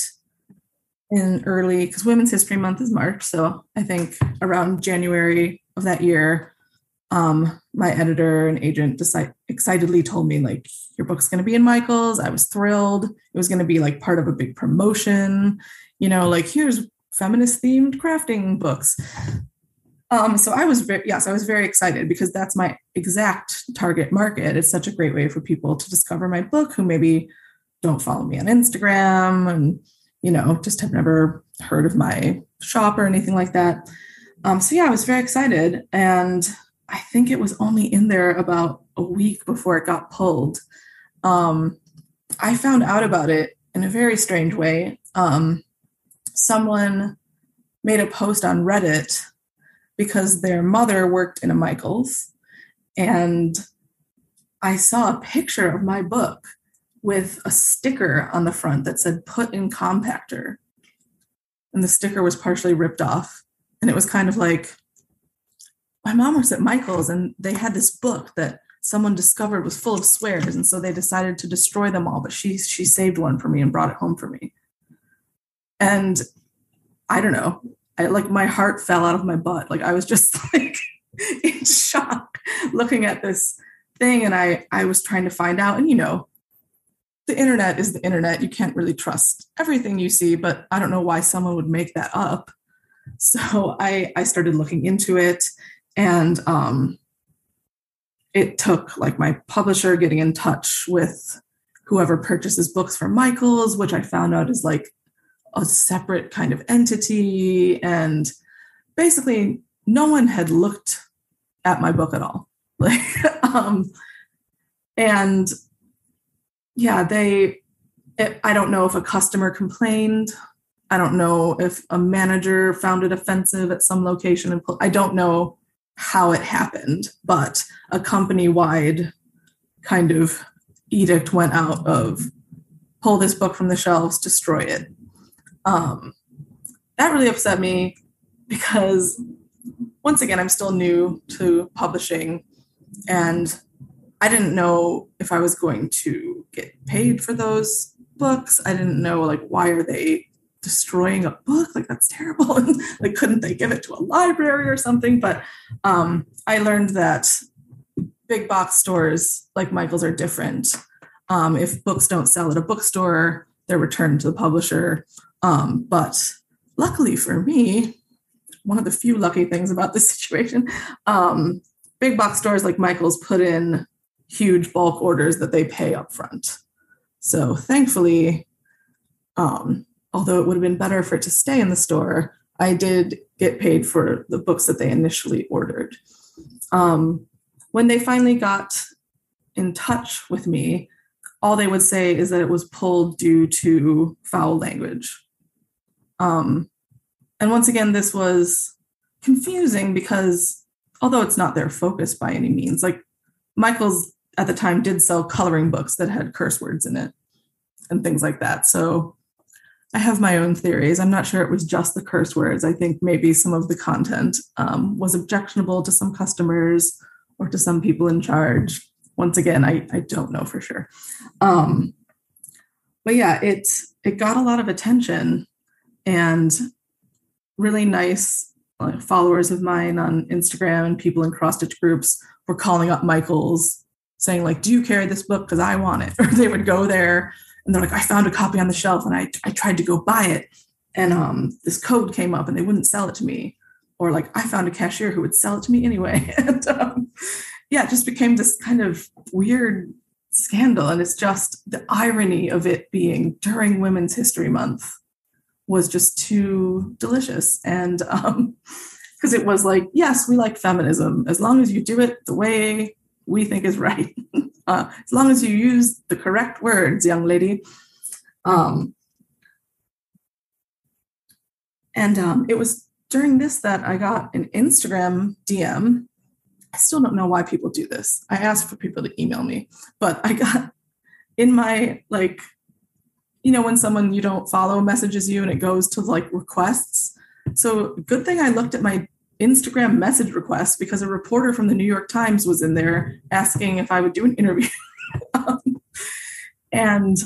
in early cuz Women's History Month is March, so I think around January of that year um my editor and agent decide, excitedly told me like your book's going to be in Michaels. I was thrilled. It was going to be like part of a big promotion, you know, like here's feminist themed crafting books. Um, so I was very, yes, I was very excited because that's my exact target market. It's such a great way for people to discover my book who maybe don't follow me on Instagram and, you know, just have never heard of my shop or anything like that. Um, so yeah, I was very excited. And I think it was only in there about a week before it got pulled. Um, I found out about it in a very strange way. Um, someone made a post on Reddit because their mother worked in a Michaels. And I saw a picture of my book with a sticker on the front that said put in compactor. And the sticker was partially ripped off. And it was kind of like, my mom was at Michaels and they had this book that someone discovered was full of swears. And so they decided to destroy them all. But she she saved one for me and brought it home for me. And I don't know, I like my heart fell out of my butt. Like I was just [LAUGHS] like in shock looking at this thing and I I was trying to find out and you know the internet is the internet. You can't really trust everything you see, but I don't know why someone would make that up. So I I started looking into it and um it took like my publisher getting in touch with whoever purchases books from Michaels, which I found out is like a separate kind of entity. And basically, no one had looked at my book at all. [LAUGHS] Like, um, and yeah, they, it, I don't know if a customer complained. I don't know if a manager found it offensive at some location. And I don't know how it happened, but a company wide kind of edict went out of pull this book from the shelves, destroy it. Um, that really upset me because, once again, I'm still new to publishing and I didn't know if I was going to get paid for those books. I didn't know, like, why are they destroying a book? Like, that's terrible. [LAUGHS] And, like, couldn't they give it to a library or something? But um, I learned that big box stores like Michael's are different. Um, if books don't sell at a bookstore, they're returned to the publisher. Um, but luckily for me, one of the few lucky things about this [LAUGHS] situation, um, big box stores like Michael's put in huge bulk orders that they pay up front. So thankfully, um, although it would have been better for it to stay in the store, I did get paid for the books that they initially ordered. Um, when they finally got in touch with me, all they would say is that it was pulled due to foul language. Um, and once again, this was confusing because although it's not their focus by any means, like Michael's at the time did sell coloring books that had curse words in it and things like that. So I have my own theories. I'm not sure it was just the curse words. I think maybe some of the content um, was objectionable to some customers or to some people in charge. Once again, I, I don't know for sure. Um, but yeah, it it got a lot of attention and really nice like, followers of mine on Instagram and people in cross stitch groups were calling up Michaels saying like, "Do you carry this book? Because I want it." [LAUGHS] Or they would go there and they're like, "I found a copy on the shelf and I I tried to go buy it, and um, this code came up and they wouldn't sell it to me." Or like, I found a cashier who would sell it to me anyway. [LAUGHS] and um, yeah, it just became this kind of weird scandal. And it's just the irony of it being during Women's History Month was just too delicious. And because um, it was like, yes, we like feminism as long as you do it the way we think is right. [LAUGHS] uh, as long as you use the correct words, young lady. Um, and um, it was during this that I got an Instagram DM I still don't know why people do this. I asked for people to email me, but I got [LAUGHS] in my like, you know, when someone you don't follow messages you and it goes to like requests. So good thing I looked at my Instagram message requests because a reporter from the New York Times was in there asking if I would do an interview. um, [LAUGHS] and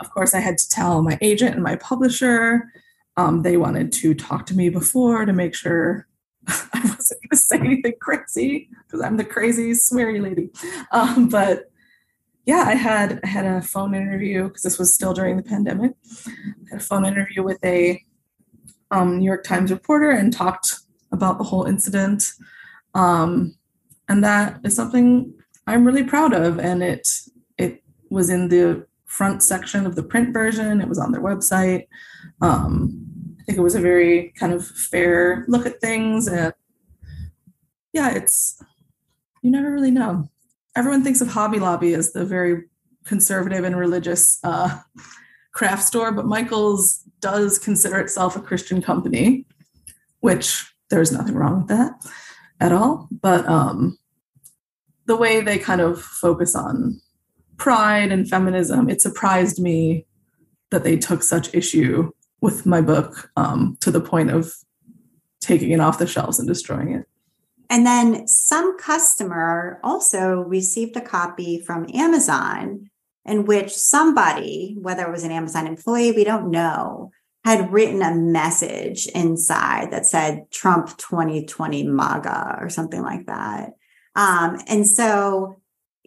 of course, I had to tell my agent and my publisher. Um, they wanted to talk to me before to make sure [LAUGHS] I wasn't going to say anything crazy because I'm the crazy sweary lady. Um, but yeah, I had I had a phone interview because this was still during the pandemic. I had a phone interview with a um, New York Times reporter and talked about the whole incident. Um, and that is something I'm really proud of. And it it was in the front section of the print version. It was on their website. Um, I think it was a very kind of fair look at things. And yeah, it's, you never really know. Everyone thinks of Hobby Lobby as the very conservative and religious uh, [LAUGHS] craft store, but Michael's does consider itself a Christian company, which there's nothing wrong with that at all. But um, the way they kind of focus on pride and feminism, it surprised me that they took such issue with my book um, to the point of taking it off the shelves and destroying it. And then some customer also received a copy from Amazon in which somebody, whether it was an Amazon employee, we don't know, had written a message inside that said Trump 2020 MAGA or something like that. Um, and so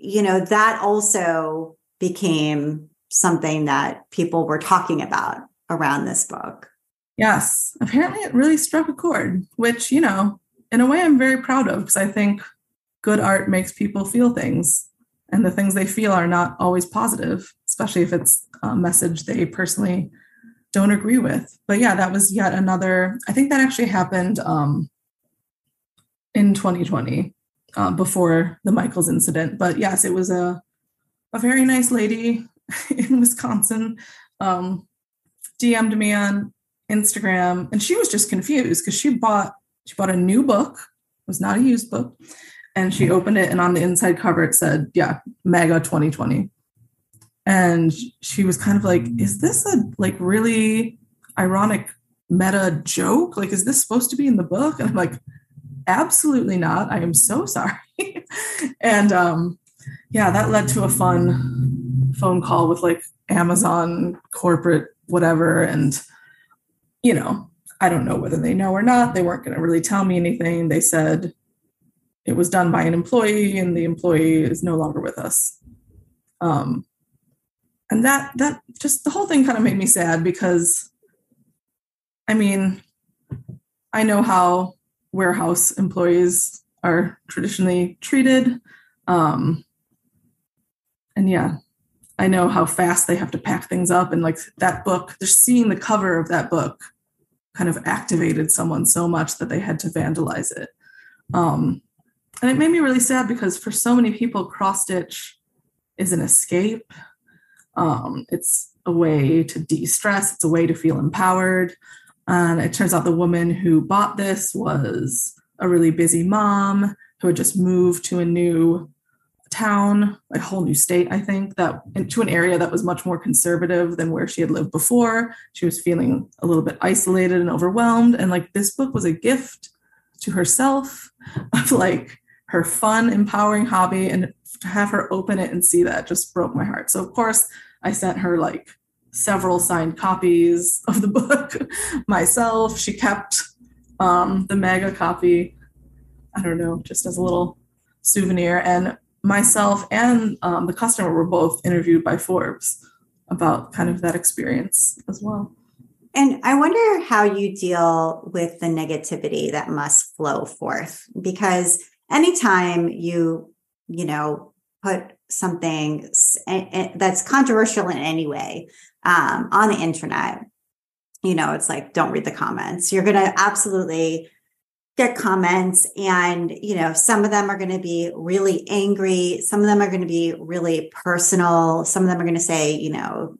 you know, that also became something that people were talking about around this book. Yes. Apparently, it really struck a chord, which, you know, in a way I'm very proud of because I think good art makes people feel things. And the things they feel are not always positive, especially if it's a message they personally don't agree with. But yeah, that was yet another, I think that actually happened um, in 2020 uh, before the Michaels incident. But yes, it was a a very nice lady [LAUGHS] in Wisconsin. Um, DM'd me on Instagram, and she was just confused because she bought she bought a new book, it was not a used book, and she opened it, and on the inside cover it said, "Yeah, MAGA 2020." And she was kind of like, "Is this a like really ironic meta joke? Like, is this supposed to be in the book?" And I'm like, absolutely not. I am so sorry. [LAUGHS] and um, yeah, that led to a fun phone call with like Amazon corporate whatever. And, you know, I don't know whether they know or not. They weren't going to really tell me anything. They said it was done by an employee and the employee is no longer with us. Um, and that that just the whole thing kind of made me sad because I mean, I know how warehouse employees are traditionally treated. Um, and yeah, I know how fast they have to pack things up. And like that book, just seeing the cover of that book kind of activated someone so much that they had to vandalize it. Um, and it made me really sad because for so many people, cross stitch is an escape. Um, it's a way to de stress, it's a way to feel empowered. And it turns out the woman who bought this was a really busy mom who had just moved to a new town, a whole new state, I think, that into an area that was much more conservative than where she had lived before. She was feeling a little bit isolated and overwhelmed. And like this book was a gift to herself of like her fun, empowering hobby. And to have her open it and see that just broke my heart. So, of course, I sent her like several signed copies [LAUGHS] of the book myself. She kept um, the MAGA copy, I don't know, just as a little souvenir. And myself and um, the customer were both interviewed by Forbes about kind of that experience as well. And I wonder how you deal with the negativity that must flow forth because anytime you, you know, put something that's controversial in any way um, on the internet, you know, it's like, don't read the comments. You're going to absolutely get comments and you know some of them are going to be really angry some of them are going to be really personal some of them are going to say you know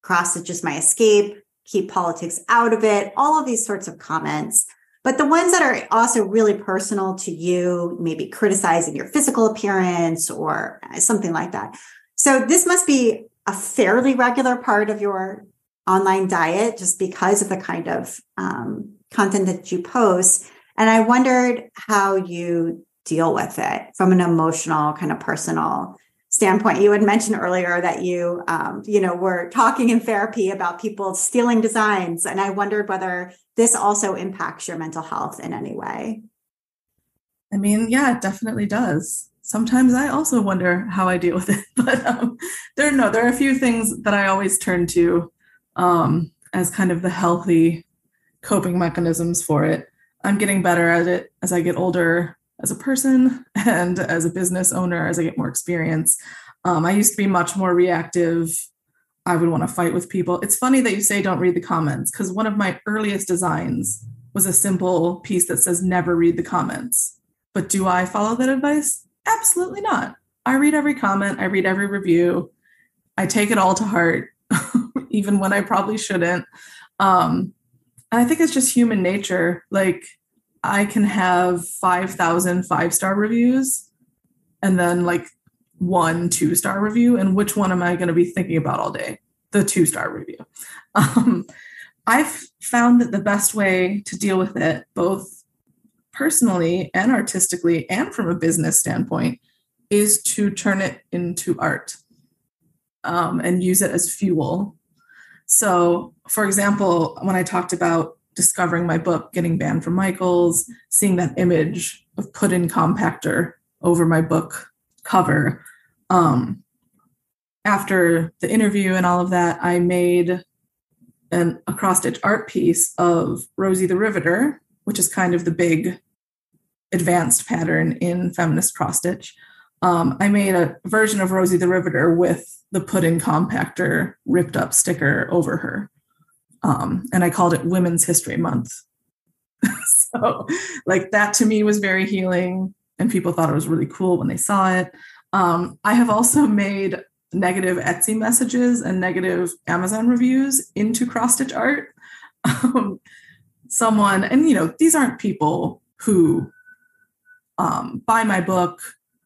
cross is just my escape keep politics out of it all of these sorts of comments but the ones that are also really personal to you, maybe criticizing your physical appearance or something like that. So this must be a fairly regular part of your online diet just because of the kind of um, content that you post. And I wondered how you deal with it from an emotional, kind of personal standpoint. You had mentioned earlier that you, um, you know, were talking in therapy about people stealing designs, and I wondered whether this also impacts your mental health in any way. I mean, yeah, it definitely does. Sometimes I also wonder how I deal with it, [LAUGHS] but um, there no, there are a few things that I always turn to um, as kind of the healthy coping mechanisms for it. I'm getting better at it as I get older as a person [LAUGHS] and as a business owner as I get more experience. Um, I used to be much more reactive. I would want to fight with people. It's funny that you say don't read the comments because one of my earliest designs was a simple piece that says never read the comments. But do I follow that advice? Absolutely not. I read every comment, I read every review, I take it all to heart, [LAUGHS] even when I probably shouldn't. Um, and I think it's just human nature. Like, I can have 5,000 five star reviews and then like one two star review. And which one am I going to be thinking about all day? The two star review. [LAUGHS] Um, I've found that the best way to deal with it, both personally and artistically, and from a business standpoint, is to turn it into art um, and use it as fuel. So, for example, when I talked about discovering my book, getting banned from Michaels, seeing that image of put in compactor over my book cover. Um, after the interview and all of that, I made an a cross stitch art piece of Rosie the Riveter, which is kind of the big advanced pattern in feminist cross stitch. Um, I made a version of Rosie the Riveter with the put in compactor ripped up sticker over her. Um, and I called it Women's History Month. [LAUGHS] so, like, that to me was very healing, and people thought it was really cool when they saw it. Um, I have also made negative Etsy messages and negative Amazon reviews into cross stitch art. [LAUGHS] Um, someone, and you know, these aren't people who um, buy my book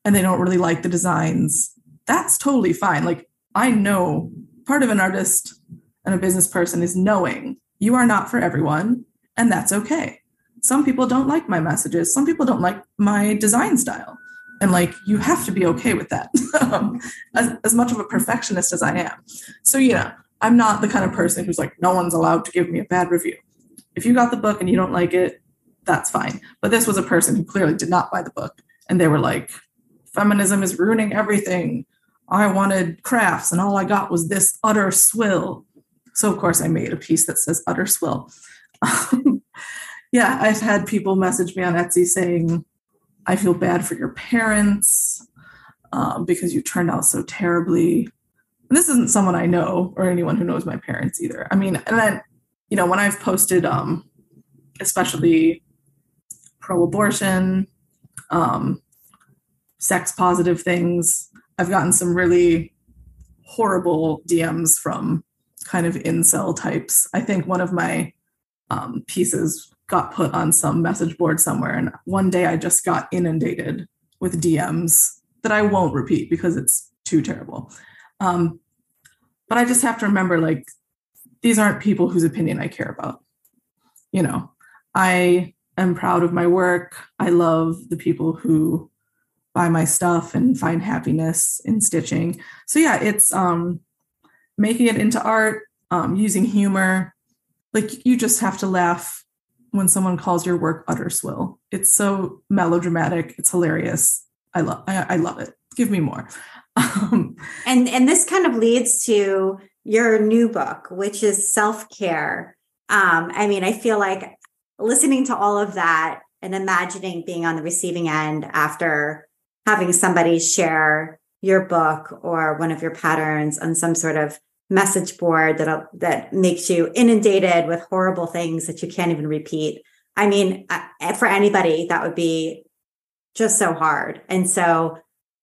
and they don't really like the designs. That's totally fine. Like, I know part of an artist and a business person is knowing you are not for everyone, and that's okay. Some people don't like my messages, some people don't like my design style. And like, you have to be okay with that, [LAUGHS] um, as, as much of a perfectionist as I am. So, you know I'm not the kind of person who's like, no one's allowed to give me a bad review. If you got the book and you don't like it, that's fine. But this was a person who clearly did not buy the book. And they were like, feminism is ruining everything. I wanted crafts and all I got was this utter swill. So, of course, I made a piece that says utter swill. [LAUGHS] yeah, I've had people message me on Etsy saying, I feel bad for your parents um, because you turned out so terribly. And this isn't someone I know or anyone who knows my parents either. I mean, and then, you know, when I've posted, um, especially pro abortion, um, sex positive things, I've gotten some really horrible DMs from kind of incel types. I think one of my um, pieces got put on some message board somewhere, and one day I just got inundated with DMs that I won't repeat because it's too terrible. Um, but I just have to remember like, these aren't people whose opinion I care about. You know, I am proud of my work. I love the people who buy my stuff and find happiness in stitching. So yeah, it's um making it into art, um, using humor. Like you just have to laugh when someone calls your work utter swill. It's so melodramatic. It's hilarious. I love. I, I love it. Give me more. [LAUGHS] Um, and and this kind of leads to your new book, which is self care. Um, I mean, I feel like listening to all of that and imagining being on the receiving end after having somebody share your book or one of your patterns on some sort of message board that that makes you inundated with horrible things that you can't even repeat. I mean, for anybody, that would be just so hard. And so,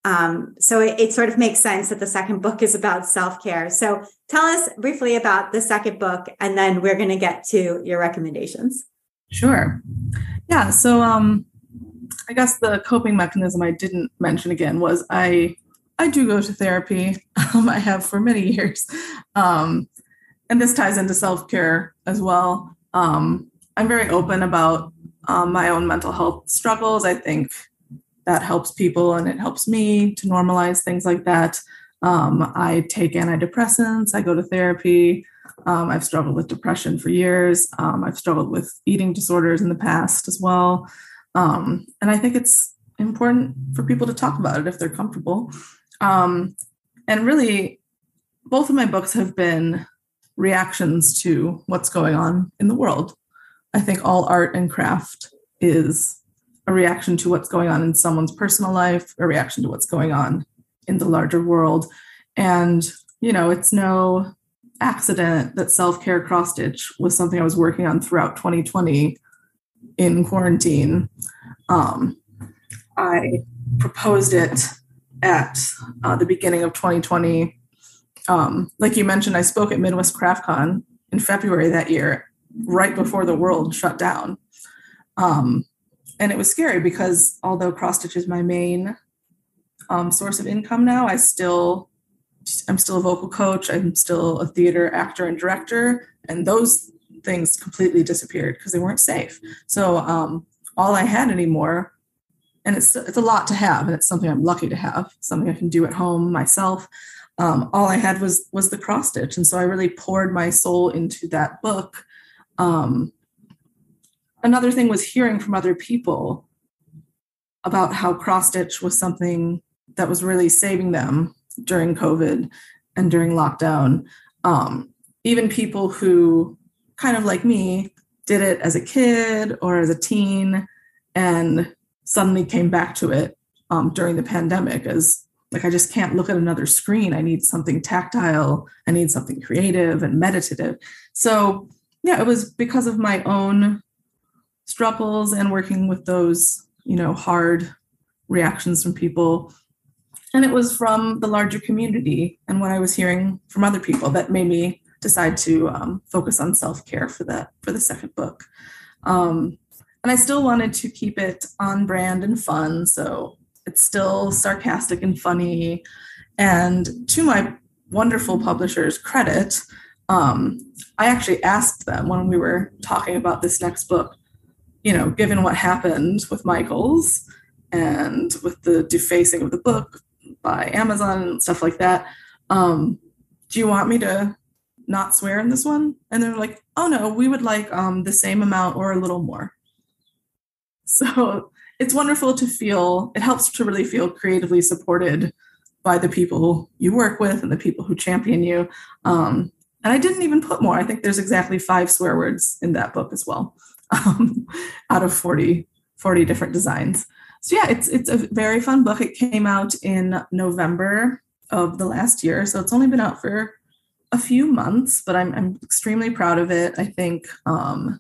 um, so it, it sort of makes sense that the second book is about self care. So, tell us briefly about the second book, and then we're going to get to your recommendations. Sure. Yeah. So, um, I guess the coping mechanism I didn't mention again was I I do go to therapy. [LAUGHS] Um, I have for many years, um, and this ties into self care as well. Um, I'm very open about um, my own mental health struggles. I think that helps people and it helps me to normalize things like that. Um, I take antidepressants. I go to therapy. Um, I've struggled with depression for years. I've struggled with eating disorders in the past as well. And I think it's important for people to talk about it if they're comfortable. Um, and really, both of my books have been reactions to what's going on in the world. I think all art and craft is a reaction to what's going on in someone's personal life, a reaction to what's going on in the larger world. And, you know, it's no accident that self care cross stitch was something I was working on throughout 2020 in quarantine. Um, I proposed it at uh, the beginning of 2020. Um, like you mentioned, I spoke at Midwest CraftCon in February that year, right before the world shut down. Um, and it was scary because although cross stitch is my main um, source of income now, I still I'm still a vocal coach. I'm still a theater actor and director, and those things completely disappeared because they weren't safe. So um, all I had anymore, and it's it's a lot to have, and it's something I'm lucky to have, something I can do at home myself. Um, all I had was was the cross stitch, and so I really poured my soul into that book. Um, another thing was hearing from other people about how cross stitch was something that was really saving them during COVID and during lockdown. Um, even people who kind of like me, did it as a kid or as a teen and suddenly came back to it um, during the pandemic as like I just can't look at another screen. I need something tactile. I need something creative and meditative. So yeah, it was because of my own struggles and working with those, you know, hard reactions from people. And it was from the larger community and what I was hearing from other people that made me decide to um, focus on self care for that for the second book. Um, and I still wanted to keep it on brand and fun, so it's still sarcastic and funny. And to my wonderful publisher's credit, um, I actually asked them when we were talking about this next book, you know, given what happened with Michaels and with the defacing of the book by Amazon and stuff like that, um, do you want me to not swear in this one? And they're like, oh no, we would like um, the same amount or a little more. So it's wonderful to feel, it helps to really feel creatively supported by the people you work with and the people who champion you. Um, and I didn't even put more. I think there's exactly five swear words in that book as well, [LAUGHS] um, out of 40, 40 different designs. So yeah, it's it's a very fun book. It came out in November of the last year, so it's only been out for a few months, but I'm, I'm extremely proud of it. I think um,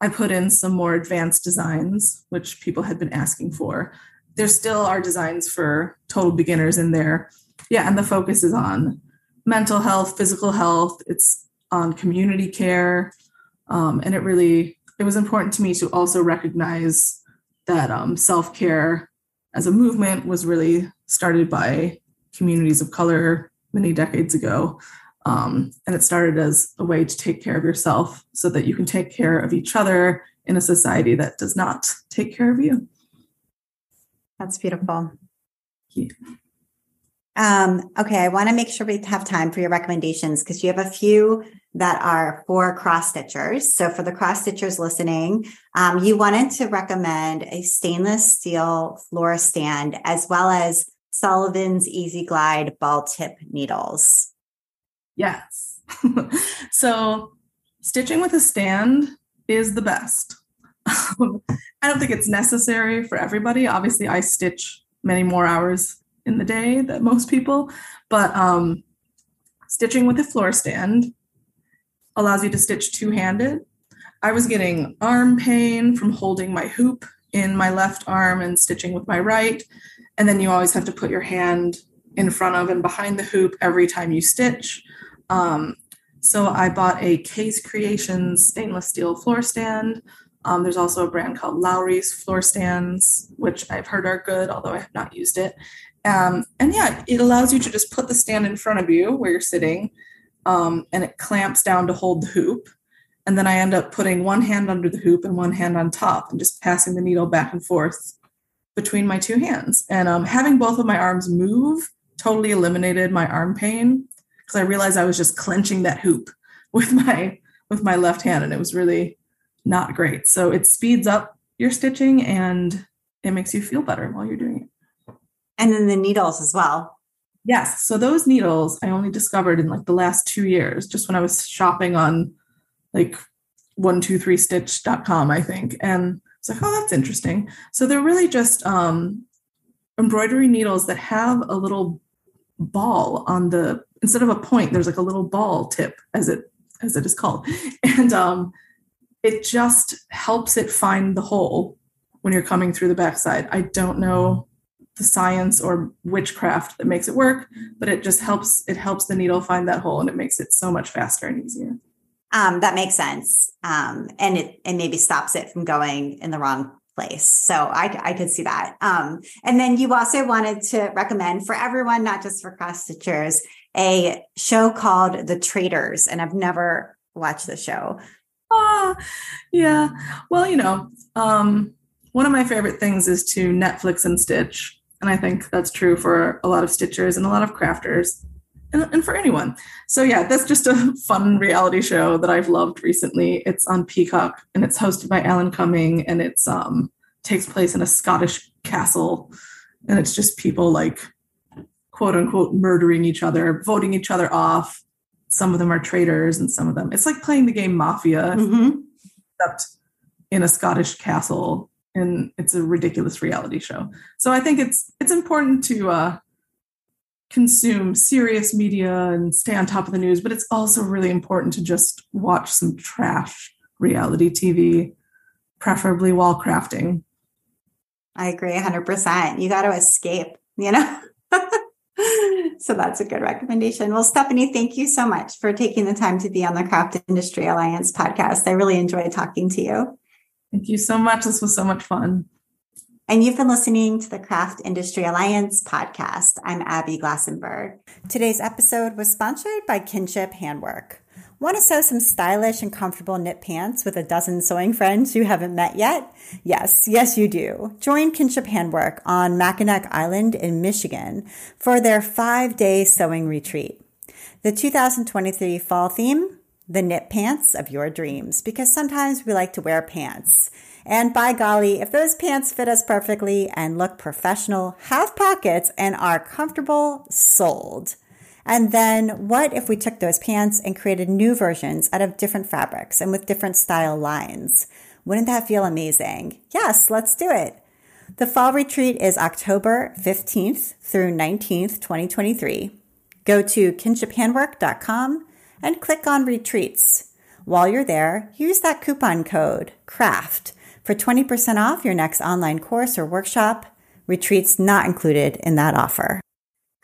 I put in some more advanced designs, which people had been asking for. There still are designs for total beginners in there. Yeah, and the focus is on mental health, physical health, it's on community care. Um, and it really, it was important to me to also recognize that um, self care as a movement was really started by communities of color many decades ago. Um, and it started as a way to take care of yourself so that you can take care of each other in a society that does not take care of you. That's beautiful. Yeah. Um, okay, I want to make sure we have time for your recommendations because you have a few that are for cross stitchers. So, for the cross stitchers listening, um, you wanted to recommend a stainless steel floor stand as well as Sullivan's Easy Glide ball tip needles. Yes. [LAUGHS] so stitching with a stand is the best. [LAUGHS] I don't think it's necessary for everybody. Obviously, I stitch many more hours in the day than most people, but um, stitching with a floor stand allows you to stitch two handed. I was getting arm pain from holding my hoop in my left arm and stitching with my right. And then you always have to put your hand in front of and behind the hoop every time you stitch. Um, so I bought a K's Creations stainless steel floor stand. Um, there's also a brand called Lowery's Floor Stands, which I've heard are good, although I have not used it. Um, and yeah, it allows you to just put the stand in front of you where you're sitting, um, and it clamps down to hold the hoop. And then I end up putting one hand under the hoop and one hand on top and just passing the needle back and forth between my two hands. And um, having both of my arms move totally eliminated my arm pain because I realized I was just clenching that hoop [LAUGHS] with my with my left hand and it was really not great. So it speeds up your stitching and it makes you feel better while you're doing it. And then the needles as well. Yes. So those needles I only discovered in like the last two years, just when I was shopping on like one, two, three stitch.com, I think. And it's like, oh, that's interesting. So they're really just um, embroidery needles that have a little ball on the instead of a point, there's like a little ball tip, as it as it is called, [LAUGHS] and um, it just helps it find the hole when you're coming through the backside. I don't know the science or witchcraft that makes it work, but it just helps it helps the needle find that hole and it makes it so much faster and easier. Um, that makes sense. Um, and it and maybe stops it from going in the wrong place. So I, I could see that. Um, and then you also wanted to recommend for everyone, not just for cross stitchers, a show called The Traitors. And I've never watched the show. Ah, yeah. Well, you know, um, one of my favorite things is to Netflix and Stitch. And I think that's true for a lot of stitchers and a lot of crafters and, and for anyone. So yeah, that's just a [LAUGHS] fun reality show that I've loved recently. It's on Peacock and it's hosted by Alan Cumming and it's um takes place in a Scottish castle and it's just people like quote unquote murdering each other, voting each other off. Some of them are traitors and some of them it's like playing the game Mafia mm-hmm. except in a Scottish castle and it's a ridiculous reality show. So I think it's it's important to uh consume serious media and stay on top of the news, but it's also really important to just watch some trash reality TV, preferably while crafting. I agree 100%. You got to escape, you know? [LAUGHS] so that's a good recommendation. Well, Stephanie, thank you so much for taking the time to be on the Craft Industry Alliance podcast. I really enjoyed talking to you. Thank you so much. This was so much fun. And you've been listening to the Craft Industry Alliance podcast. I'm Abby Glassenberg. Today's episode was sponsored by Kinship Handwork. Want to sew some stylish and comfortable knit pants with a dozen sewing friends you haven't met yet? Yes, yes, you do. Join Kinship Handwork on Mackinac Island in Michigan for their five day sewing retreat. The 2023 fall theme, the knit pants of your dreams, because sometimes we like to wear pants. And by golly, if those pants fit us perfectly and look professional, have pockets, and are comfortable, sold. And then what if we took those pants and created new versions out of different fabrics and with different style lines? Wouldn't that feel amazing? Yes, let's do it. The fall retreat is October 15th through 19th, 2023. Go to kinshiphandwork.com and click on retreats. While you're there, use that coupon code CRAFT for 20% off your next online course or workshop. Retreats not included in that offer.